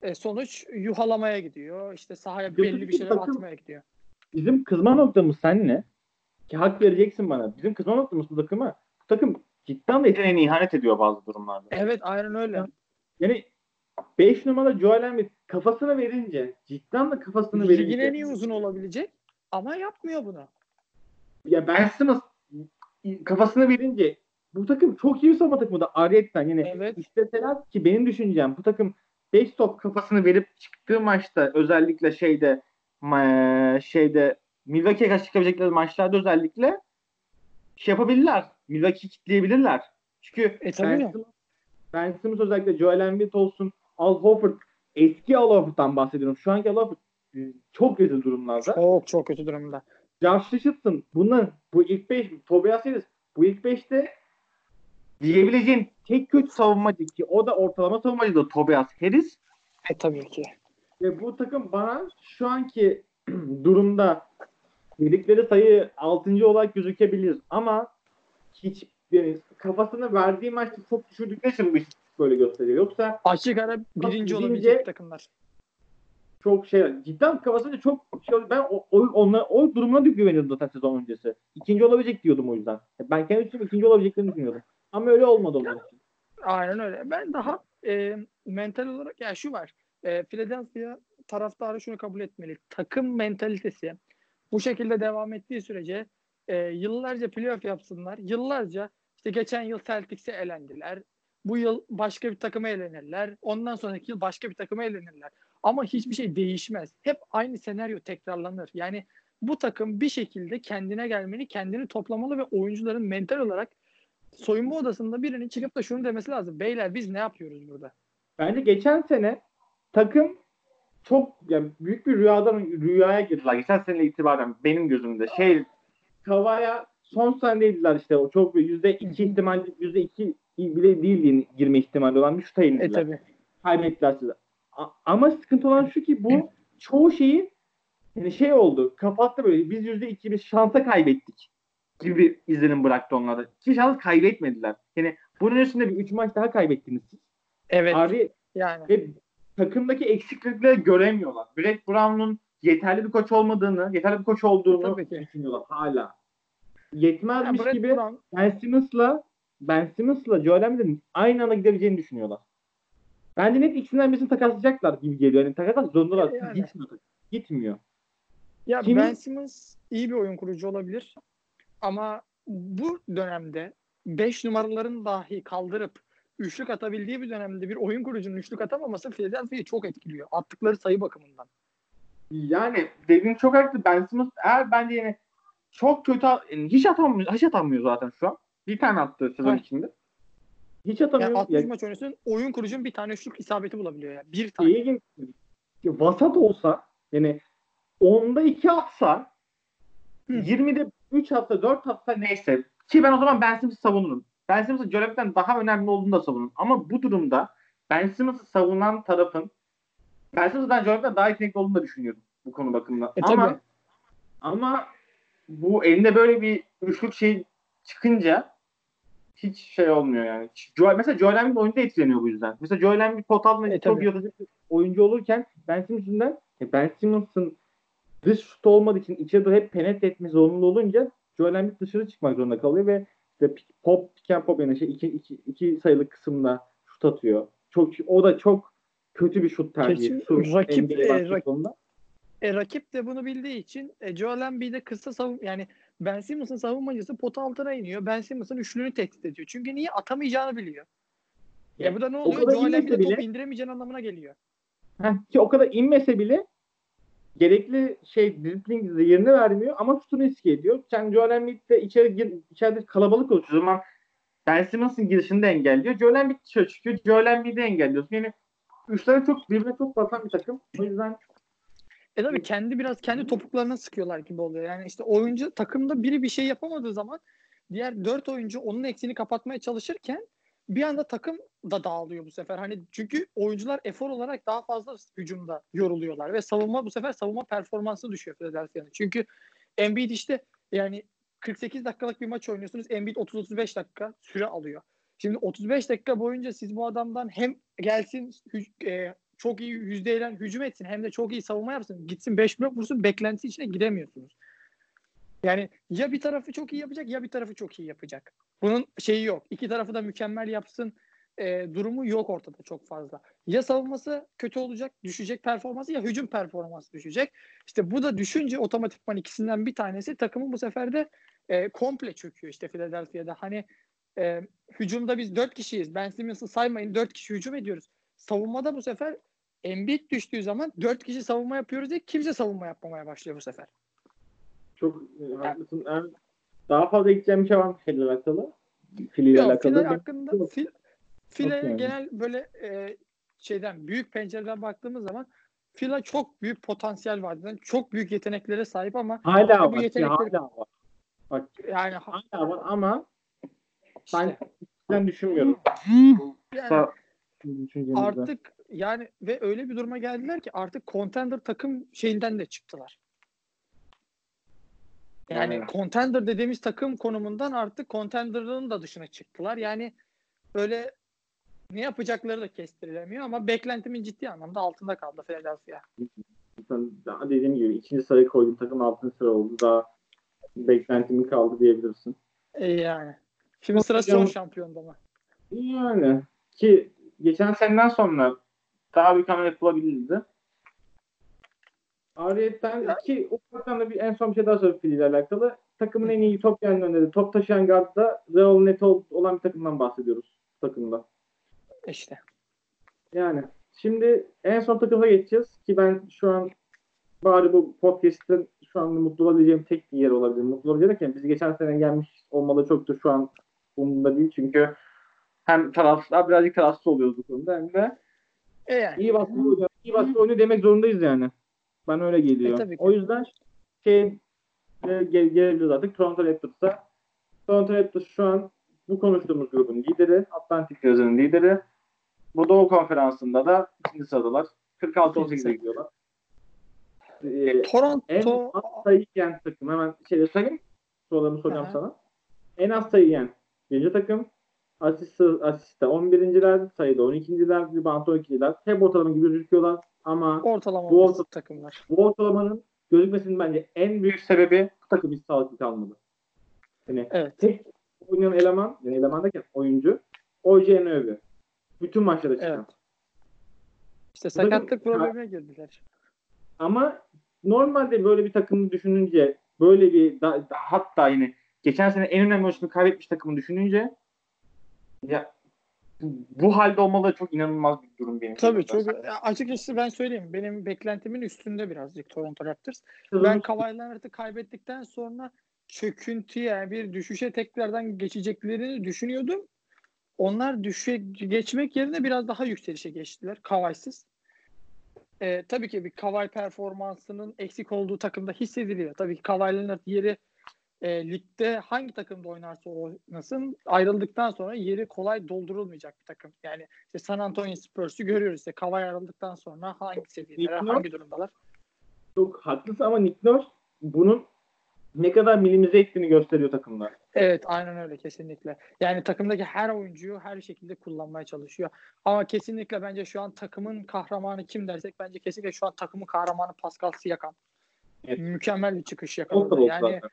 Speaker 2: e, sonuç yuhalamaya gidiyor. İşte sahaya belli bir şeyler
Speaker 1: takım-
Speaker 2: atmaya gidiyor.
Speaker 1: bizim kızma noktamız sen ne? Ki hak vereceksin bana. Bizim kızma noktamız bu takıma. Bu takım cidden de yeteneğine ihanet ediyor bazı durumlarda.
Speaker 2: Evet aynen öyle.
Speaker 1: Yani 5 numara Joel Embiid kafasını verince cidden de kafasını verince.
Speaker 2: Ligin en iyi uzun olabilecek ama yapmıyor bunu.
Speaker 1: Ya Ben Simmons kafasını verince bu takım çok iyi bir savunma takımı da ariyetten yani
Speaker 2: Evet.
Speaker 1: isteseler ki benim düşüncem bu takım 5 top kafasını verip çıktığı maçta özellikle şeyde şeyde Milwaukee'ye karşı çıkabilecekleri maçlarda özellikle şey yapabilirler. Milwaukee'yi kitleyebilirler. Çünkü
Speaker 2: E, tabii.
Speaker 1: ben, Simmons, ben Simmons özellikle Joel Embiid olsun Al Horford eski Al Horford'dan bahsediyorum. Şu anki Al Horford e, çok rezil durumlarda.
Speaker 2: Çok çok kötü durumda.
Speaker 1: Josh Richardson bunlar bu ilk 5 Tobias Harris bu ilk 5'te diyebileceğin tek kötü savunmacı ki o da ortalama savunmacı da Tobias Harris
Speaker 2: E tabii ki.
Speaker 1: ve bu takım bana şu anki durumda dedikleri sayı 6. olarak gözükebilir ama hiç yani kafasını verdiği maçta çok düşürdükleri için bu böyle gösteriyor. Yoksa
Speaker 2: Açık ara birinci olabilecek takımlar.
Speaker 1: çok şey cidden kafasında çok şey ben o, o, onla, o durumuna güveniyordum zaten sezon öncesi. İkinci olabilecek diyordum o yüzden. Ben kendi için ikinci olabileceklerini düşünüyordum. Ama öyle olmadı onlar için.
Speaker 2: Aynen öyle. Ben daha e, mental olarak ya şu var. E, Philadelphia taraftarı şunu kabul etmeli. Takım mentalitesi bu şekilde devam ettiği sürece e, yıllarca playoff yapsınlar. Yıllarca işte geçen yıl Celtics'e elendiler. Bu yıl başka bir takıma elenirler. Ondan sonraki yıl başka bir takıma elenirler. Ama hiçbir şey değişmez. Hep aynı senaryo tekrarlanır. Yani bu takım bir şekilde kendine gelmeli, kendini toplamalı ve oyuncuların mental olarak soyunma odasında birinin çıkıp da şunu demesi lazım. Beyler biz ne yapıyoruz burada?
Speaker 1: Bence geçen sene takım çok yani büyük bir rüyadan rüyaya girdiler. Geçen sene itibaren benim gözümde şey Kavaya son saniyeydiler işte o çok yüzde iki ihtimal yüzde iki bile değil girme ihtimali olan bir şuta
Speaker 2: E
Speaker 1: indiler.
Speaker 2: tabi.
Speaker 1: kaybettiler size. Ama sıkıntı olan şu ki bu çoğu şeyi yani şey oldu. Kapattı böyle. Biz yüzde iki biz şansa kaybettik gibi bir izlenim bıraktı onlarda. Ki şans kaybetmediler. Yani bunun üstünde bir üç maç daha kaybettiniz siz.
Speaker 2: Evet.
Speaker 1: Abi
Speaker 2: yani.
Speaker 1: ve takımdaki eksiklikleri göremiyorlar. Brett Brown'un yeterli bir koç olmadığını, yeterli bir koç olduğunu düşünüyorlar hala. Yetmezmiş
Speaker 2: Brett
Speaker 1: gibi
Speaker 2: Brown,
Speaker 1: Ben Simmons'la Ben Simmons'la Joel Embiid'in aynı anda gidebileceğini düşünüyorlar. Bence net ikisinden birisini takaslayacaklar gibi geliyor. Yani takaslar zorundalar.
Speaker 2: Yani.
Speaker 1: Gitmiyor. Gitmiyor.
Speaker 2: ya
Speaker 1: Kimi-
Speaker 2: Ben Simmons iyi bir oyun kurucu olabilir. Ama bu dönemde 5 numaraların dahi kaldırıp üçlük atabildiği bir dönemde bir oyun kurucunun üçlük atamaması Philadelphia'yı çok etkiliyor. Attıkları sayı bakımından.
Speaker 1: Yani dediğin çok haklı. Ben Simmons eğer bence yine çok kötü yani hiç atamıyor, hiç atamıyor zaten şu an. Bir tane attı sezon
Speaker 2: Evet.
Speaker 1: içinde. Hiç atamıyor.
Speaker 2: Yani 60
Speaker 1: Yani
Speaker 2: maç oynasın oyun kurucunun bir tane üçlük isabeti bulabiliyor ya. Bir tane.
Speaker 1: Ya Vasat olsa yani onda iki atsa
Speaker 2: Hı.
Speaker 1: 20'de 3 atsa 4 atsa neyse. Ki ben o zaman Ben Simmons'ı savunurum. Ben Simmons'ın Embiid'den daha önemli olduğunu da savunurum. Ama bu durumda Ben Simmons'ı savunan tarafın Ben Simmons'dan Embiid'den daha yetenekli olduğunu da düşünüyorum bu konu bakımından.
Speaker 2: E,
Speaker 1: ama
Speaker 2: tabii.
Speaker 1: ama bu elinde böyle bir üçlük şey çıkınca hiç şey olmuyor yani. Joel, mesela Joel Embiid oyunda etkileniyor bu yüzden. Mesela Joel Embiid pot altında
Speaker 2: E,
Speaker 1: çok
Speaker 2: tabii.
Speaker 1: yaratıcı oyuncu olurken Ben Simmons'ın e, Ben Simmons'ın dış şut olmadığı için içeri doğru hep penetre etme zorunlu olunca Joel Embiid dışarı çıkmak zorunda kalıyor ve işte pop, pick and pop yani şey iki, iki, iki sayılı kısımda şut atıyor. Çok o da çok kötü bir şut tercihi.
Speaker 2: Kesin rakip, e,
Speaker 1: basketbolunda.
Speaker 2: E, rakip de bunu bildiği için e, Joel Embiid'e kısa savun yani Ben Simmons'ın savunmacısı pot altına iniyor. Ben Simmons'ın üçlüğünü tehdit ediyor. Çünkü niye atamayacağını biliyor. Ya, bu da ne oluyor? Joel Embiid'e top indiremeyeceğin anlamına geliyor.
Speaker 1: Heh, ki o kadar inmese bile gerekli şey dribbling yerini vermiyor ama şutunu riske ediyor. Sen Joel Embiid de içeri gir, içeride kalabalık oluyor. O zaman Ben Simmons'ın girişini de engelliyor. Joel Embiid dışarı çıkıyor. Joel Embiid'i engelliyorsun. Yani üçlere çok birbirine çok batan bir takım. O yüzden
Speaker 2: E tabii kendi biraz kendi topuklarına sıkıyorlar gibi oluyor. Yani işte oyuncu takımda biri bir şey yapamadığı zaman diğer dört oyuncu onun eksiğini kapatmaya çalışırken bir anda takım da dağılıyor bu sefer. Hani çünkü oyuncular efor olarak daha fazla hücumda yoruluyorlar ve savunma bu sefer savunma performansı düşüyor Philadelphia'nın. Çünkü Embiid işte yani 48 dakikalık bir maç oynuyorsunuz. Embiid 30-35 dakika süre alıyor. Şimdi 35 dakika boyunca siz bu adamdan hem gelsin e, çok iyi yüzdeyle hücum etsin hem de çok iyi savunma yapsın. Gitsin 5 blok vursun beklentisi içine gidemiyorsunuz. Yani ya bir tarafı çok iyi yapacak ya bir tarafı çok iyi yapacak. Bunun şeyi yok. İki tarafı da mükemmel yapsın e, durumu yok ortada çok fazla. Ya savunması kötü olacak, düşecek performansı ya hücum performansı düşecek. İşte bu da düşünce otomatikman ikisinden bir tanesi takımın bu sefer de e, komple çöküyor işte Philadelphia'da. Hani e, hücumda biz dört kişiyiz. Ben Simmons'ı saymayın dört kişi hücum ediyoruz. Savunmada bu sefer Embiid düştüğü zaman dört kişi savunma yapıyoruz diye kimse savunma yapmamaya başlıyor bu sefer.
Speaker 1: Çok e, haklısın. Yani daha fazla gideceğim bir şey var mı Fil alakalı?
Speaker 2: Fil ile alakalı. Fil hakkında Fil, Fil'e yani. genel böyle e, şeyden büyük pencereden baktığımız zaman Fil'a çok büyük potansiyel var. Yani çok büyük yeteneklere sahip ama
Speaker 1: hala bu var. Yetenekleri... Hala var.
Speaker 2: Bak, yani
Speaker 1: hala var ama işte. ben düşünmüyorum.
Speaker 2: Yani, artık yani ve öyle bir duruma geldiler ki artık contender takım şeyinden de çıktılar. Yani evet. contender dediğimiz takım konumundan artık contender'ın da dışına çıktılar. Yani böyle ne yapacakları da kestirilemiyor ama beklentimin ciddi anlamda altında kaldı Philadelphia.
Speaker 1: Daha dediğim gibi ikinci sırayı koydum takım altıncı sıra oldu. Daha beklentimin kaldı diyebilirsin.
Speaker 2: E yani. Şimdi sıra son şampiyonda mı?
Speaker 1: Yani ki geçen seneden sonra daha bir kanal yapılabilirdi. Ariyetten iki ufaktan da bir en son bir şey daha söyleyeyim ile alakalı. Takımın en iyi top yanlarında top taşıyan gardda Real net olan bir takımdan bahsediyoruz takımda.
Speaker 2: İşte.
Speaker 1: Yani şimdi en son takıma geçeceğiz ki ben şu an bari bu podcast'ın şu an mutlu olabileceğim tek bir yer olabilir. Mutlu olabilirken biz geçen sene gelmiş olmalı çoktu şu an umurumda değil çünkü hem taraftar birazcık tarafsız oluyoruz bu konuda hem de e yani. iyi baskı oynuyor. İyi baskı oynuyor demek zorundayız yani. Ben öyle geliyor. E, o yüzden şey gel, gelebiliriz artık Toronto Raptors'a. Toronto Raptors şu an bu konuştuğumuz grubun lideri. Atlantik Yazı'nın lideri. Bu Doğu Konferansı'nda da ikinci sıradalar. 46-18'e gidiyorlar.
Speaker 2: Ee, Toronto
Speaker 1: en az sayı yiyen takım. Hemen şeyde söyleyeyim. Sorularımı soracağım Aha. sana. En az sayı yiyen birinci takım. Asist, asiste 11.ler, sayıda 12.ler, rebound 12'ler. Hep ortalama gibi gözüküyorlar ama
Speaker 2: ortalama bu orta, takımlar.
Speaker 1: Bu ortalamanın gözükmesinin bence en büyük sebebi bu takım hiç sağlıklı kalmadı. Yani evet. tek oynayan eleman, yani eleman derken oyuncu OJ Anunoby. Bütün maçlarda çıkan. Evet.
Speaker 2: İşte sakatlık problemine girdiler.
Speaker 1: Ama normalde böyle bir takımı düşününce böyle bir da, da, hatta yine geçen sene en önemli maçını kaybetmiş takımı düşününce ya bu halde olmalı çok inanılmaz bir durum benim.
Speaker 2: Tabii çok açıkçası ben söyleyeyim. Benim beklentimin üstünde birazcık Toronto Raptors. Hı. Ben Kawhi Leonard'ı kaybettikten sonra çöküntüye bir düşüşe tekrardan geçeceklerini düşünüyordum. Onlar düşe geçmek yerine biraz daha yükselişe geçtiler Kawhi'siz. Ee, tabii ki bir Kawhi performansının eksik olduğu takımda hissediliyor. Tabii ki Kawhi Leonard yeri e, ligde hangi takımda oynarsa oynasın ayrıldıktan sonra yeri kolay doldurulmayacak bir takım. Yani işte San Antonio Spurs'u görüyoruz. İşte Kawhi ayrıldıktan sonra hangi seviyelere, hangi durumdalar.
Speaker 1: Çok haklısın ama Nick Nurse bunun ne kadar minimize ettiğini gösteriyor takımlar.
Speaker 2: Evet aynen öyle kesinlikle. Yani takımdaki her oyuncuyu her şekilde kullanmaya çalışıyor. Ama kesinlikle bence şu an takımın kahramanı kim dersek bence kesinlikle şu an takımın kahramanı Pascal Siakam. Evet. Mükemmel bir çıkış yakaladı. Yani zaten.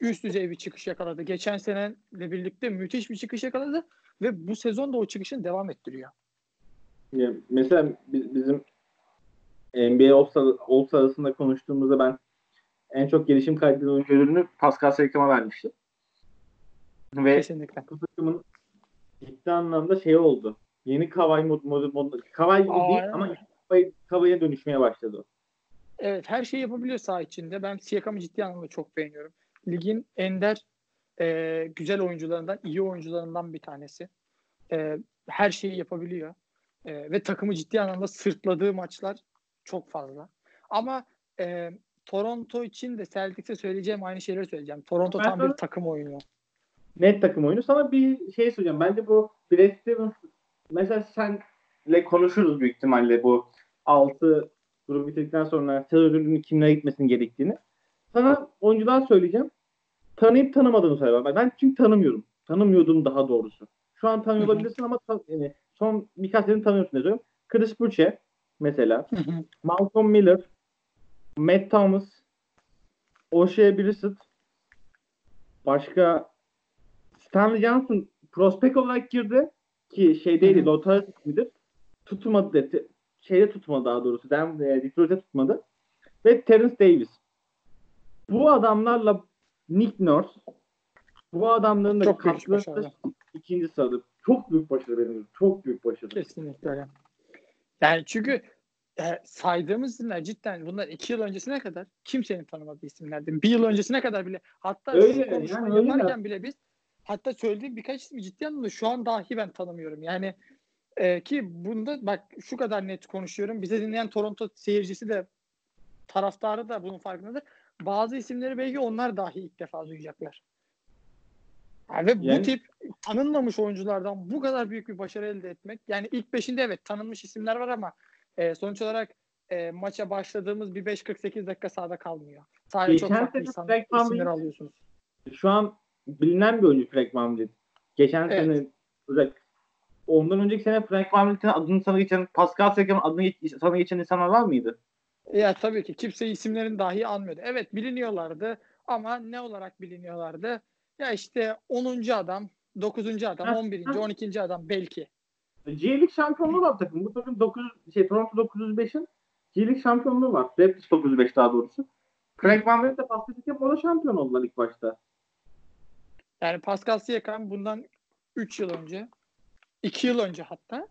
Speaker 2: Üst düzey bir çıkış yakaladı. Geçen seneyle birlikte müthiş bir çıkış yakaladı ve bu sezon da o çıkışını devam ettiriyor.
Speaker 1: Ya, mesela bizim NBA All-Star arasında konuştuğumuzda ben en çok gelişim kaydeden oyuncu ödülünü Pascal Siakam'a vermişti. Ve Kesinlikle. bu takımın ciddi anlamda şey oldu. Yeni Kavay mod, mod, mod Kavay gibi Aa, değil evet. ama Kavay'a dönüşmeye başladı.
Speaker 2: Evet her şeyi yapabiliyor saha içinde. Ben Siakam'ı ciddi anlamda çok beğeniyorum. Ligin ender e, güzel oyuncularından, iyi oyuncularından bir tanesi. E, her şeyi yapabiliyor. E, ve takımı ciddi anlamda sırtladığı maçlar çok fazla. Ama e, Toronto için de Celtics'e söyleyeceğim aynı şeyleri söyleyeceğim. Toronto
Speaker 1: Ben
Speaker 2: tam
Speaker 1: sana-
Speaker 2: bir takım oyunu.
Speaker 1: net takım oyunu. Sana bir şey söyleyeceğim. Bence bu Brad Stevens mesela senle konuşuruz büyük ihtimalle bu 6 grubu bitirdikten sonra sezon ödülünün kimlere gitmesinin gerektiğini. Sana oyuncular söyleyeceğim. Tanıyıp tanımadığını söyle. Ben çünkü tanımıyorum. Tanımıyordum daha doğrusu. Şu an tanıyor olabilirsin ama tan- yani son birkaç sene tanıyorsun diyorum. Chris Boucher mesela. Malcolm Miller, Matt Thomas, O'Shea Brissett, başka Stanley Johnson prospect olarak girdi ki şeydeydi, lottery ismidir. Tutmadı dedi. Şeyde tutmadı daha doğrusu. Dem, e, Detroit'e tutmadı. Ve Terence Davis. Bu adamlarla Nick Nurse bu adamların da
Speaker 2: Çok başarı.
Speaker 1: ikinci sırada. Çok büyük başarı benim. Çok büyük başarı.
Speaker 2: Kesinlikle öyle. Yani çünkü e, saydığımız isimler cidden bunlar iki yıl öncesine kadar kimsenin tanımadığı isimlerdi. Bir yıl öncesine kadar bile hatta
Speaker 1: Öyle, yani öyle
Speaker 2: yaparken bile biz hatta söylediğim birkaç ismi ciddi anlamda şu an dahi ben tanımıyorum. Yani e, ki bunda bak şu kadar net konuşuyorum. Bize dinleyen Toronto seyircisi de taraftarı da bunun farkındadır. Bazı isimleri belki onlar dahi ilk defa duyacaklar. Yani ve bu
Speaker 1: Yani-
Speaker 2: tip tanınmamış oyunculardan bu kadar büyük bir başarı elde etmek yani ilk beşinde evet tanınmış isimler var ama e, sonuç olarak e, maça başladığımız bir 5-48 dakika sahada kalmıyor. Sadece çok farklı insan, isimleri alıyorsunuz.
Speaker 1: Şu an bilinen bir oyuncu Frank Vliet. Geçen
Speaker 2: Evet.
Speaker 1: sene özellikle ondan önceki sene Frank Van Vliet'in adını sana geçen Pascal Siakam'ın adını sana geçen insanlar var mıydı?
Speaker 2: Ya tabii ki kimse isimlerini dahi almıyordu. Evet biliniyorlardı ama ne olarak biliniyorlardı? Ya işte 10. adam, 9. adam,
Speaker 1: Heh,
Speaker 2: 11.
Speaker 1: heh.
Speaker 2: 12. adam belki.
Speaker 1: G-League şampiyonluğu var takım. Bu takım 9 şey Toronto 905'in G-League şampiyonluğu var. Raptors 905 daha doğrusu. Frank Van Vliet de Pascal Siakam şampiyon oldular ilk başta.
Speaker 2: Yani Pascal Siakam bundan 3 yıl önce, 2 yıl önce hatta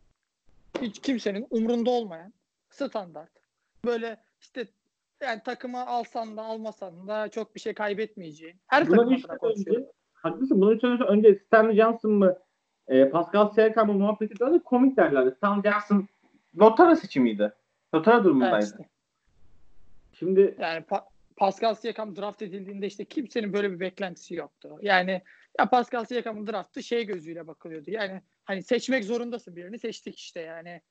Speaker 2: hiç kimsenin umrunda olmayan standart. Böyle işte yani takıma alsan da almasan da çok bir şey kaybetmeyeceğin. Her takım
Speaker 1: 3
Speaker 2: adına
Speaker 1: sene
Speaker 2: konuşuyorum.
Speaker 1: haklısın. 3 sene önce Stanley Johnson mı e, Pascal Siakam mı muhabbeti böyle komik derlerdi. Stanley Johnson Lotara seçimiydi. Lotara
Speaker 2: Evet
Speaker 1: durumundaydı.
Speaker 2: işte.
Speaker 1: Şimdi
Speaker 2: Yani Pa- Pascal Siakam draft edildiğinde işte kimsenin böyle bir beklentisi yoktu. Yani ya Pascal Siakam'ın draftı şey gözüyle bakılıyordu. Yani hani seçmek zorundasın birini seçtik işte yani.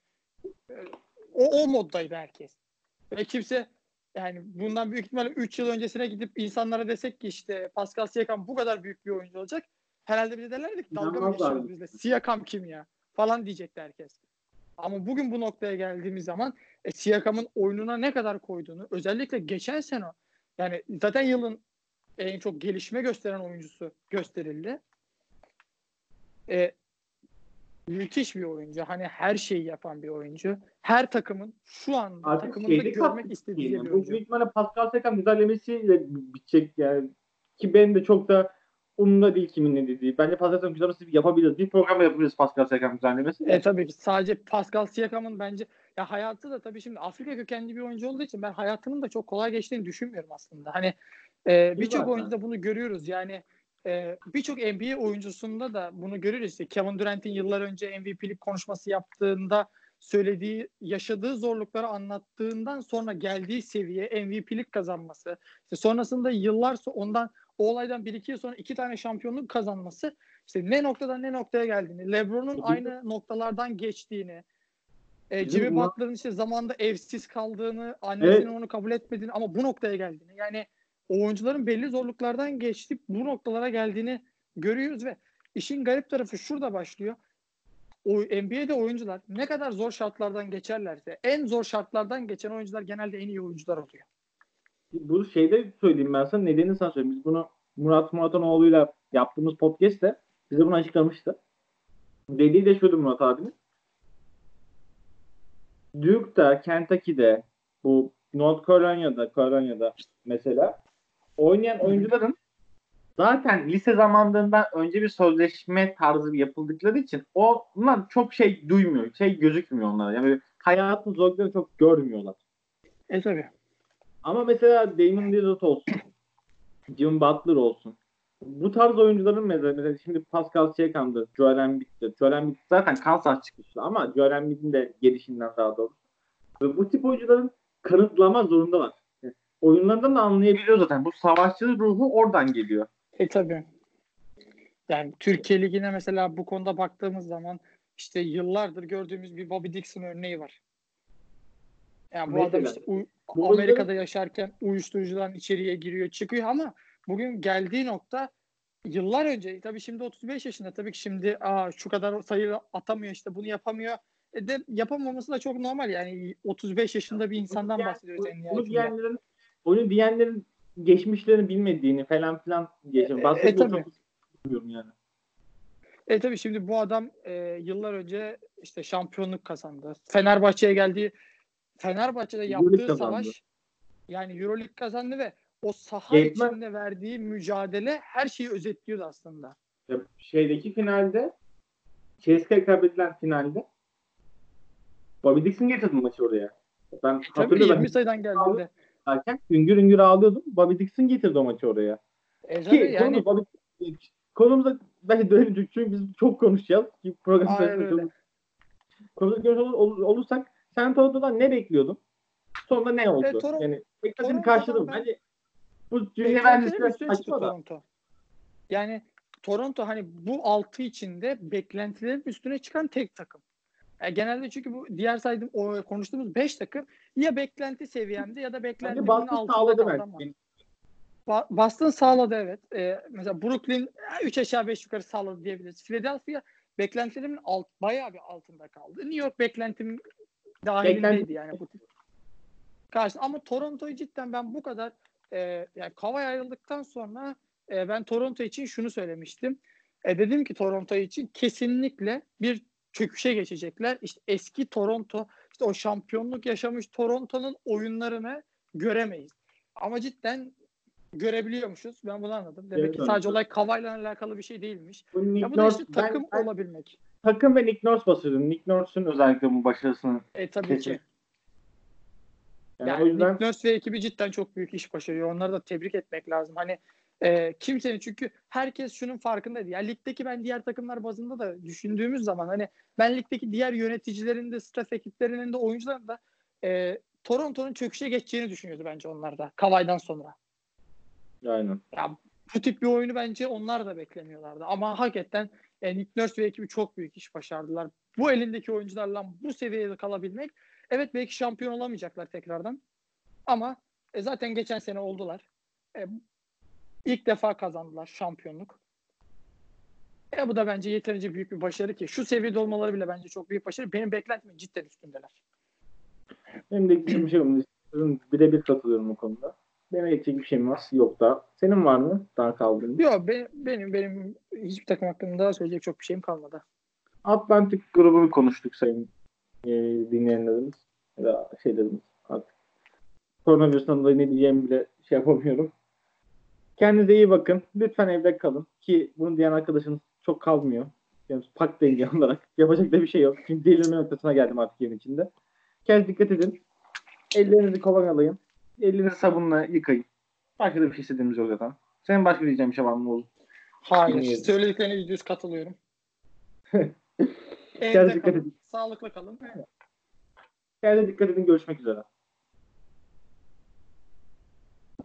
Speaker 2: O, o moddaydı herkes. Ve kimse yani bundan büyük ihtimalle 3 yıl öncesine gidip insanlara desek ki işte Pascal Siakam bu kadar büyük bir oyuncu olacak. Herhalde bize derlerdi ki dalga mı geçiyoruz bizle? Siakam kim ya? Falan diyecekti herkes. Ama bugün bu noktaya geldiğimiz zaman e, Siakam'ın oyununa ne kadar koyduğunu özellikle geçen sene yani zaten yılın en çok gelişme gösteren oyuncusu gösterildi. E, müthiş bir oyuncu. Hani her şeyi yapan bir oyuncu. Her takımın şu
Speaker 1: Artık
Speaker 2: takımında görmek istediği
Speaker 1: yani.
Speaker 2: bir
Speaker 1: Bu
Speaker 2: oyuncu.
Speaker 1: büyük ihtimalle Pascal Siakam güzellemesiyle bitecek yani. Ki benim de çok da umurumda değil kimin ne dediği. Bence Pascal Siakam güzellemesi yapabiliriz. Bir program yapabiliriz Pascal Siakam güzellemesi.
Speaker 2: E tabii ki sadece Pascal Siakam'ın bence ya hayatı da tabii şimdi Afrika kökenli bir oyuncu olduğu için ben hayatının da çok kolay geçtiğini düşünmüyorum aslında. Hani e, birçok oyuncuda bunu görüyoruz. Yani e, birçok NBA oyuncusunda da bunu görüyoruz. İşte Kevin Durant'in yıllar önce MVP'lik konuşması yaptığında söylediği, yaşadığı zorlukları anlattığından sonra geldiği seviye MVP'lik kazanması. İşte sonrasında yıllar ondan o olaydan bir iki yıl sonra iki tane şampiyonluk kazanması işte ne noktadan ne noktaya geldiğini, LeBron'un aynı noktalardan geçtiğini, e, Jimmy Butler'ın işte zamanda evsiz kaldığını, annesinin
Speaker 1: Evet.
Speaker 2: onu kabul etmediğini ama bu noktaya geldiğini. Yani oyuncuların belli zorluklardan geçip bu noktalara geldiğini görüyoruz ve işin garip tarafı şurada başlıyor. O NBA'de oyuncular ne kadar zor şartlardan geçerlerse en zor şartlardan geçen oyuncular genelde en iyi oyuncular oluyor.
Speaker 1: Bu şeyde söyleyeyim ben sana nedenini sana söyleyeyim. Biz bunu Murat Muratanoğlu'yla yaptığımız podcast'te bize bunu açıklamıştı. Dediği de şuydu Murat abinin. Duke'da, Kentucky'de, bu North Carolina'da, Carolina'da mesela oynayan oyuncuların zaten lise zamanlarından önce bir sözleşme tarzı yapıldıkları için o bunlar çok şey duymuyor, şey gözükmüyor onlara. Yani hayatın zorluklarını çok görmüyorlar.
Speaker 2: E tabii.
Speaker 1: Ama mesela Damon Lillard olsun, Jim Butler olsun. Bu tarz oyuncuların mesela, mesela şimdi Pascal Siakam'dır, Joel Embiid'dir. Joel Embiid zaten Kansas çıkışlı ama Joel Embiid'in de gelişinden daha doğrusu. Ve bu tip oyuncuların kanıtlama zorundalar. Oyunlarından da anlayabiliyor zaten. Bu savaşçı ruhu oradan geliyor.
Speaker 2: E tabii. Yani Türkiye Ligi'ne mesela bu konuda baktığımız zaman işte yıllardır gördüğümüz bir Bobby Dixon örneği var. Yani bu
Speaker 1: Mesela.
Speaker 2: adam işte u- Amerika'da yaşarken uyuşturucudan içeriye giriyor çıkıyor ama bugün geldiği nokta yıllar önce tabii şimdi 35 yaşında tabii ki şimdi aa şu kadar sayı atamıyor işte bunu yapamıyor. E de yapamaması da çok normal yani 35 yaşında bir insandan
Speaker 1: Bunu
Speaker 2: bahsediyoruz en
Speaker 1: Bunu
Speaker 2: nihayetinde.
Speaker 1: diyenlerin onu diyenlerin geçmişlerini bilmediğini falan filan.
Speaker 2: E, e,
Speaker 1: Basketbol
Speaker 2: tabii.
Speaker 1: çok bilmiyorum yani.
Speaker 2: E tabii şimdi bu adam e, yıllar önce işte şampiyonluk kazandı. Fenerbahçe'ye geldi. Fenerbahçe'de
Speaker 1: Euroleague
Speaker 2: yaptığı
Speaker 1: kazandı.
Speaker 2: savaş yani Euroleague kazandı ve o saha
Speaker 1: Yetmez.
Speaker 2: içinde verdiği mücadele her şeyi özetliyordu aslında.
Speaker 1: Ya şeydeki finalde CSKA kaybedilen finalde Bobby Dixon getirdi maçı oraya. Ben
Speaker 2: E tabii
Speaker 1: hatırlıyorum.
Speaker 2: 20 sayıdan geldiğinde.
Speaker 1: Derken hüngür hüngür ağlıyordum. Bobby Dixon getirdi o maçı oraya.
Speaker 2: E
Speaker 1: Ki
Speaker 2: yani
Speaker 1: Bobby, konumuza belki dönelim çünkü biz çok konuşacağız. Program
Speaker 2: Aynen.
Speaker 1: Konumuza görüş olur, olur- olursak sen Toronto'dan ne bekliyordun? Sonra ne oldu?
Speaker 2: E, Toron-
Speaker 1: yani beklediğini
Speaker 2: Toronto'dan
Speaker 1: karşıladı mı?
Speaker 2: ben-
Speaker 1: Bence bu dünya
Speaker 2: çıktı
Speaker 1: saçma.
Speaker 2: Toronto. Yani Toronto hani bu altı içinde beklentilerin üstüne çıkan tek takım. E, genelde çünkü bu diğer saydığım o konuştuğumuz 5 takım ya beklenti seviyemde ya da beklentimin
Speaker 1: baskı
Speaker 2: altında ama.
Speaker 1: belki.
Speaker 2: Ba- Boston sağladı evet. E, mesela Brooklyn 3 aşağı 5 yukarı sağladı diyebiliriz. Philadelphia beklentilerimin alt, bayağı bir altında kaldı. New York beklentimin dahilindeydi
Speaker 1: Beklenti-
Speaker 2: yani bu karşı. Ama Toronto'yu cidden ben bu kadar e, yani Kawhi ayrıldıktan sonra e, ben Toronto için şunu söylemiştim. E, dedim ki Toronto için kesinlikle bir çöküşe geçecekler. İşte eski Toronto, işte o şampiyonluk yaşamış Toronto'nun oyunlarını göremeyiz. Ama cidden görebiliyormuşuz. Ben bunu anladım. Demek
Speaker 1: Evet,
Speaker 2: ki sadece olay Kawhi'la alakalı bir şey değilmiş.
Speaker 1: Bu Nick
Speaker 2: Ya bu da işte takım
Speaker 1: ben
Speaker 2: olabilmek.
Speaker 1: takım ve Nick Nurse basıyorum. Nick Nurse'un özellikle bu başarısını.
Speaker 2: E tabii
Speaker 1: Kesin.
Speaker 2: ki.
Speaker 1: Yani,
Speaker 2: Yani
Speaker 1: o yüzden
Speaker 2: Nick Nurse ve ekibi cidden çok büyük iş başarıyor. Onları da tebrik etmek lazım. Hani e, kimsenin çünkü herkes şunun farkındaydı. Yani ligdeki ben diğer takımlar bazında da düşündüğümüz zaman hani ben ligdeki diğer yöneticilerin de staff ekiplerinin de oyuncuların da e, Toronto'nun çöküşe geçeceğini düşünüyordu bence onlar da. Kavay'dan sonra.
Speaker 1: aynen.
Speaker 2: Ya bu tip bir oyunu bence onlar da beklemiyorlardı. Ama hakikaten e, Nick Nurse ve ekibi çok büyük iş başardılar. Bu elindeki oyuncularla bu seviyede kalabilmek evet belki şampiyon olamayacaklar tekrardan. Ama e, zaten geçen sene oldular. E, ilk defa kazandılar şampiyonluk. E, bu da bence yeterince büyük bir başarı ki. Şu seviyede olmaları bile bence çok büyük başarı. Benim beklentimin cidden üstündeler.
Speaker 1: Benim de ekleyeceğim bir şey. Sizin birebir katılıyorum bu konuda. Benim ekleyecek bir şeyim var. Yok da. Senin var mı? Daha kaldığın.
Speaker 2: Yok be- benim benim hiçbir takım hakkında söyleyecek çok bir şeyim kalmadı.
Speaker 1: Atlantik grubunu konuştuk sayın e, dinleyenlerimiz. Ya da şeylerimiz artık. Koronavirüsten dolayı ne diyeceğimi bile şey yapamıyorum. Kendinize iyi bakın. Lütfen evde kalın. Ki bunu diyen arkadaşınız çok kalmıyor. Yani pak denge olarak. Yapacak da bir şey yok. Çünkü delirme noktasına geldim artık yerin içinde. Kendinize dikkat edin. Ellerinizi kolonyalayın. Ellerinizi sabunla yıkayın. Başka da bir şey istediğimiz yok zaten. Senin başka diyeceğin bir şey var mı Oğuz?
Speaker 2: Hayır. Söylediklerine yüzde yüz katılıyorum.
Speaker 1: Kendinize
Speaker 2: Evde
Speaker 1: dikkat
Speaker 2: kalın.
Speaker 1: edin.
Speaker 2: Sağlıklı kalın.
Speaker 1: Kendinize dikkat edin. Görüşmek üzere.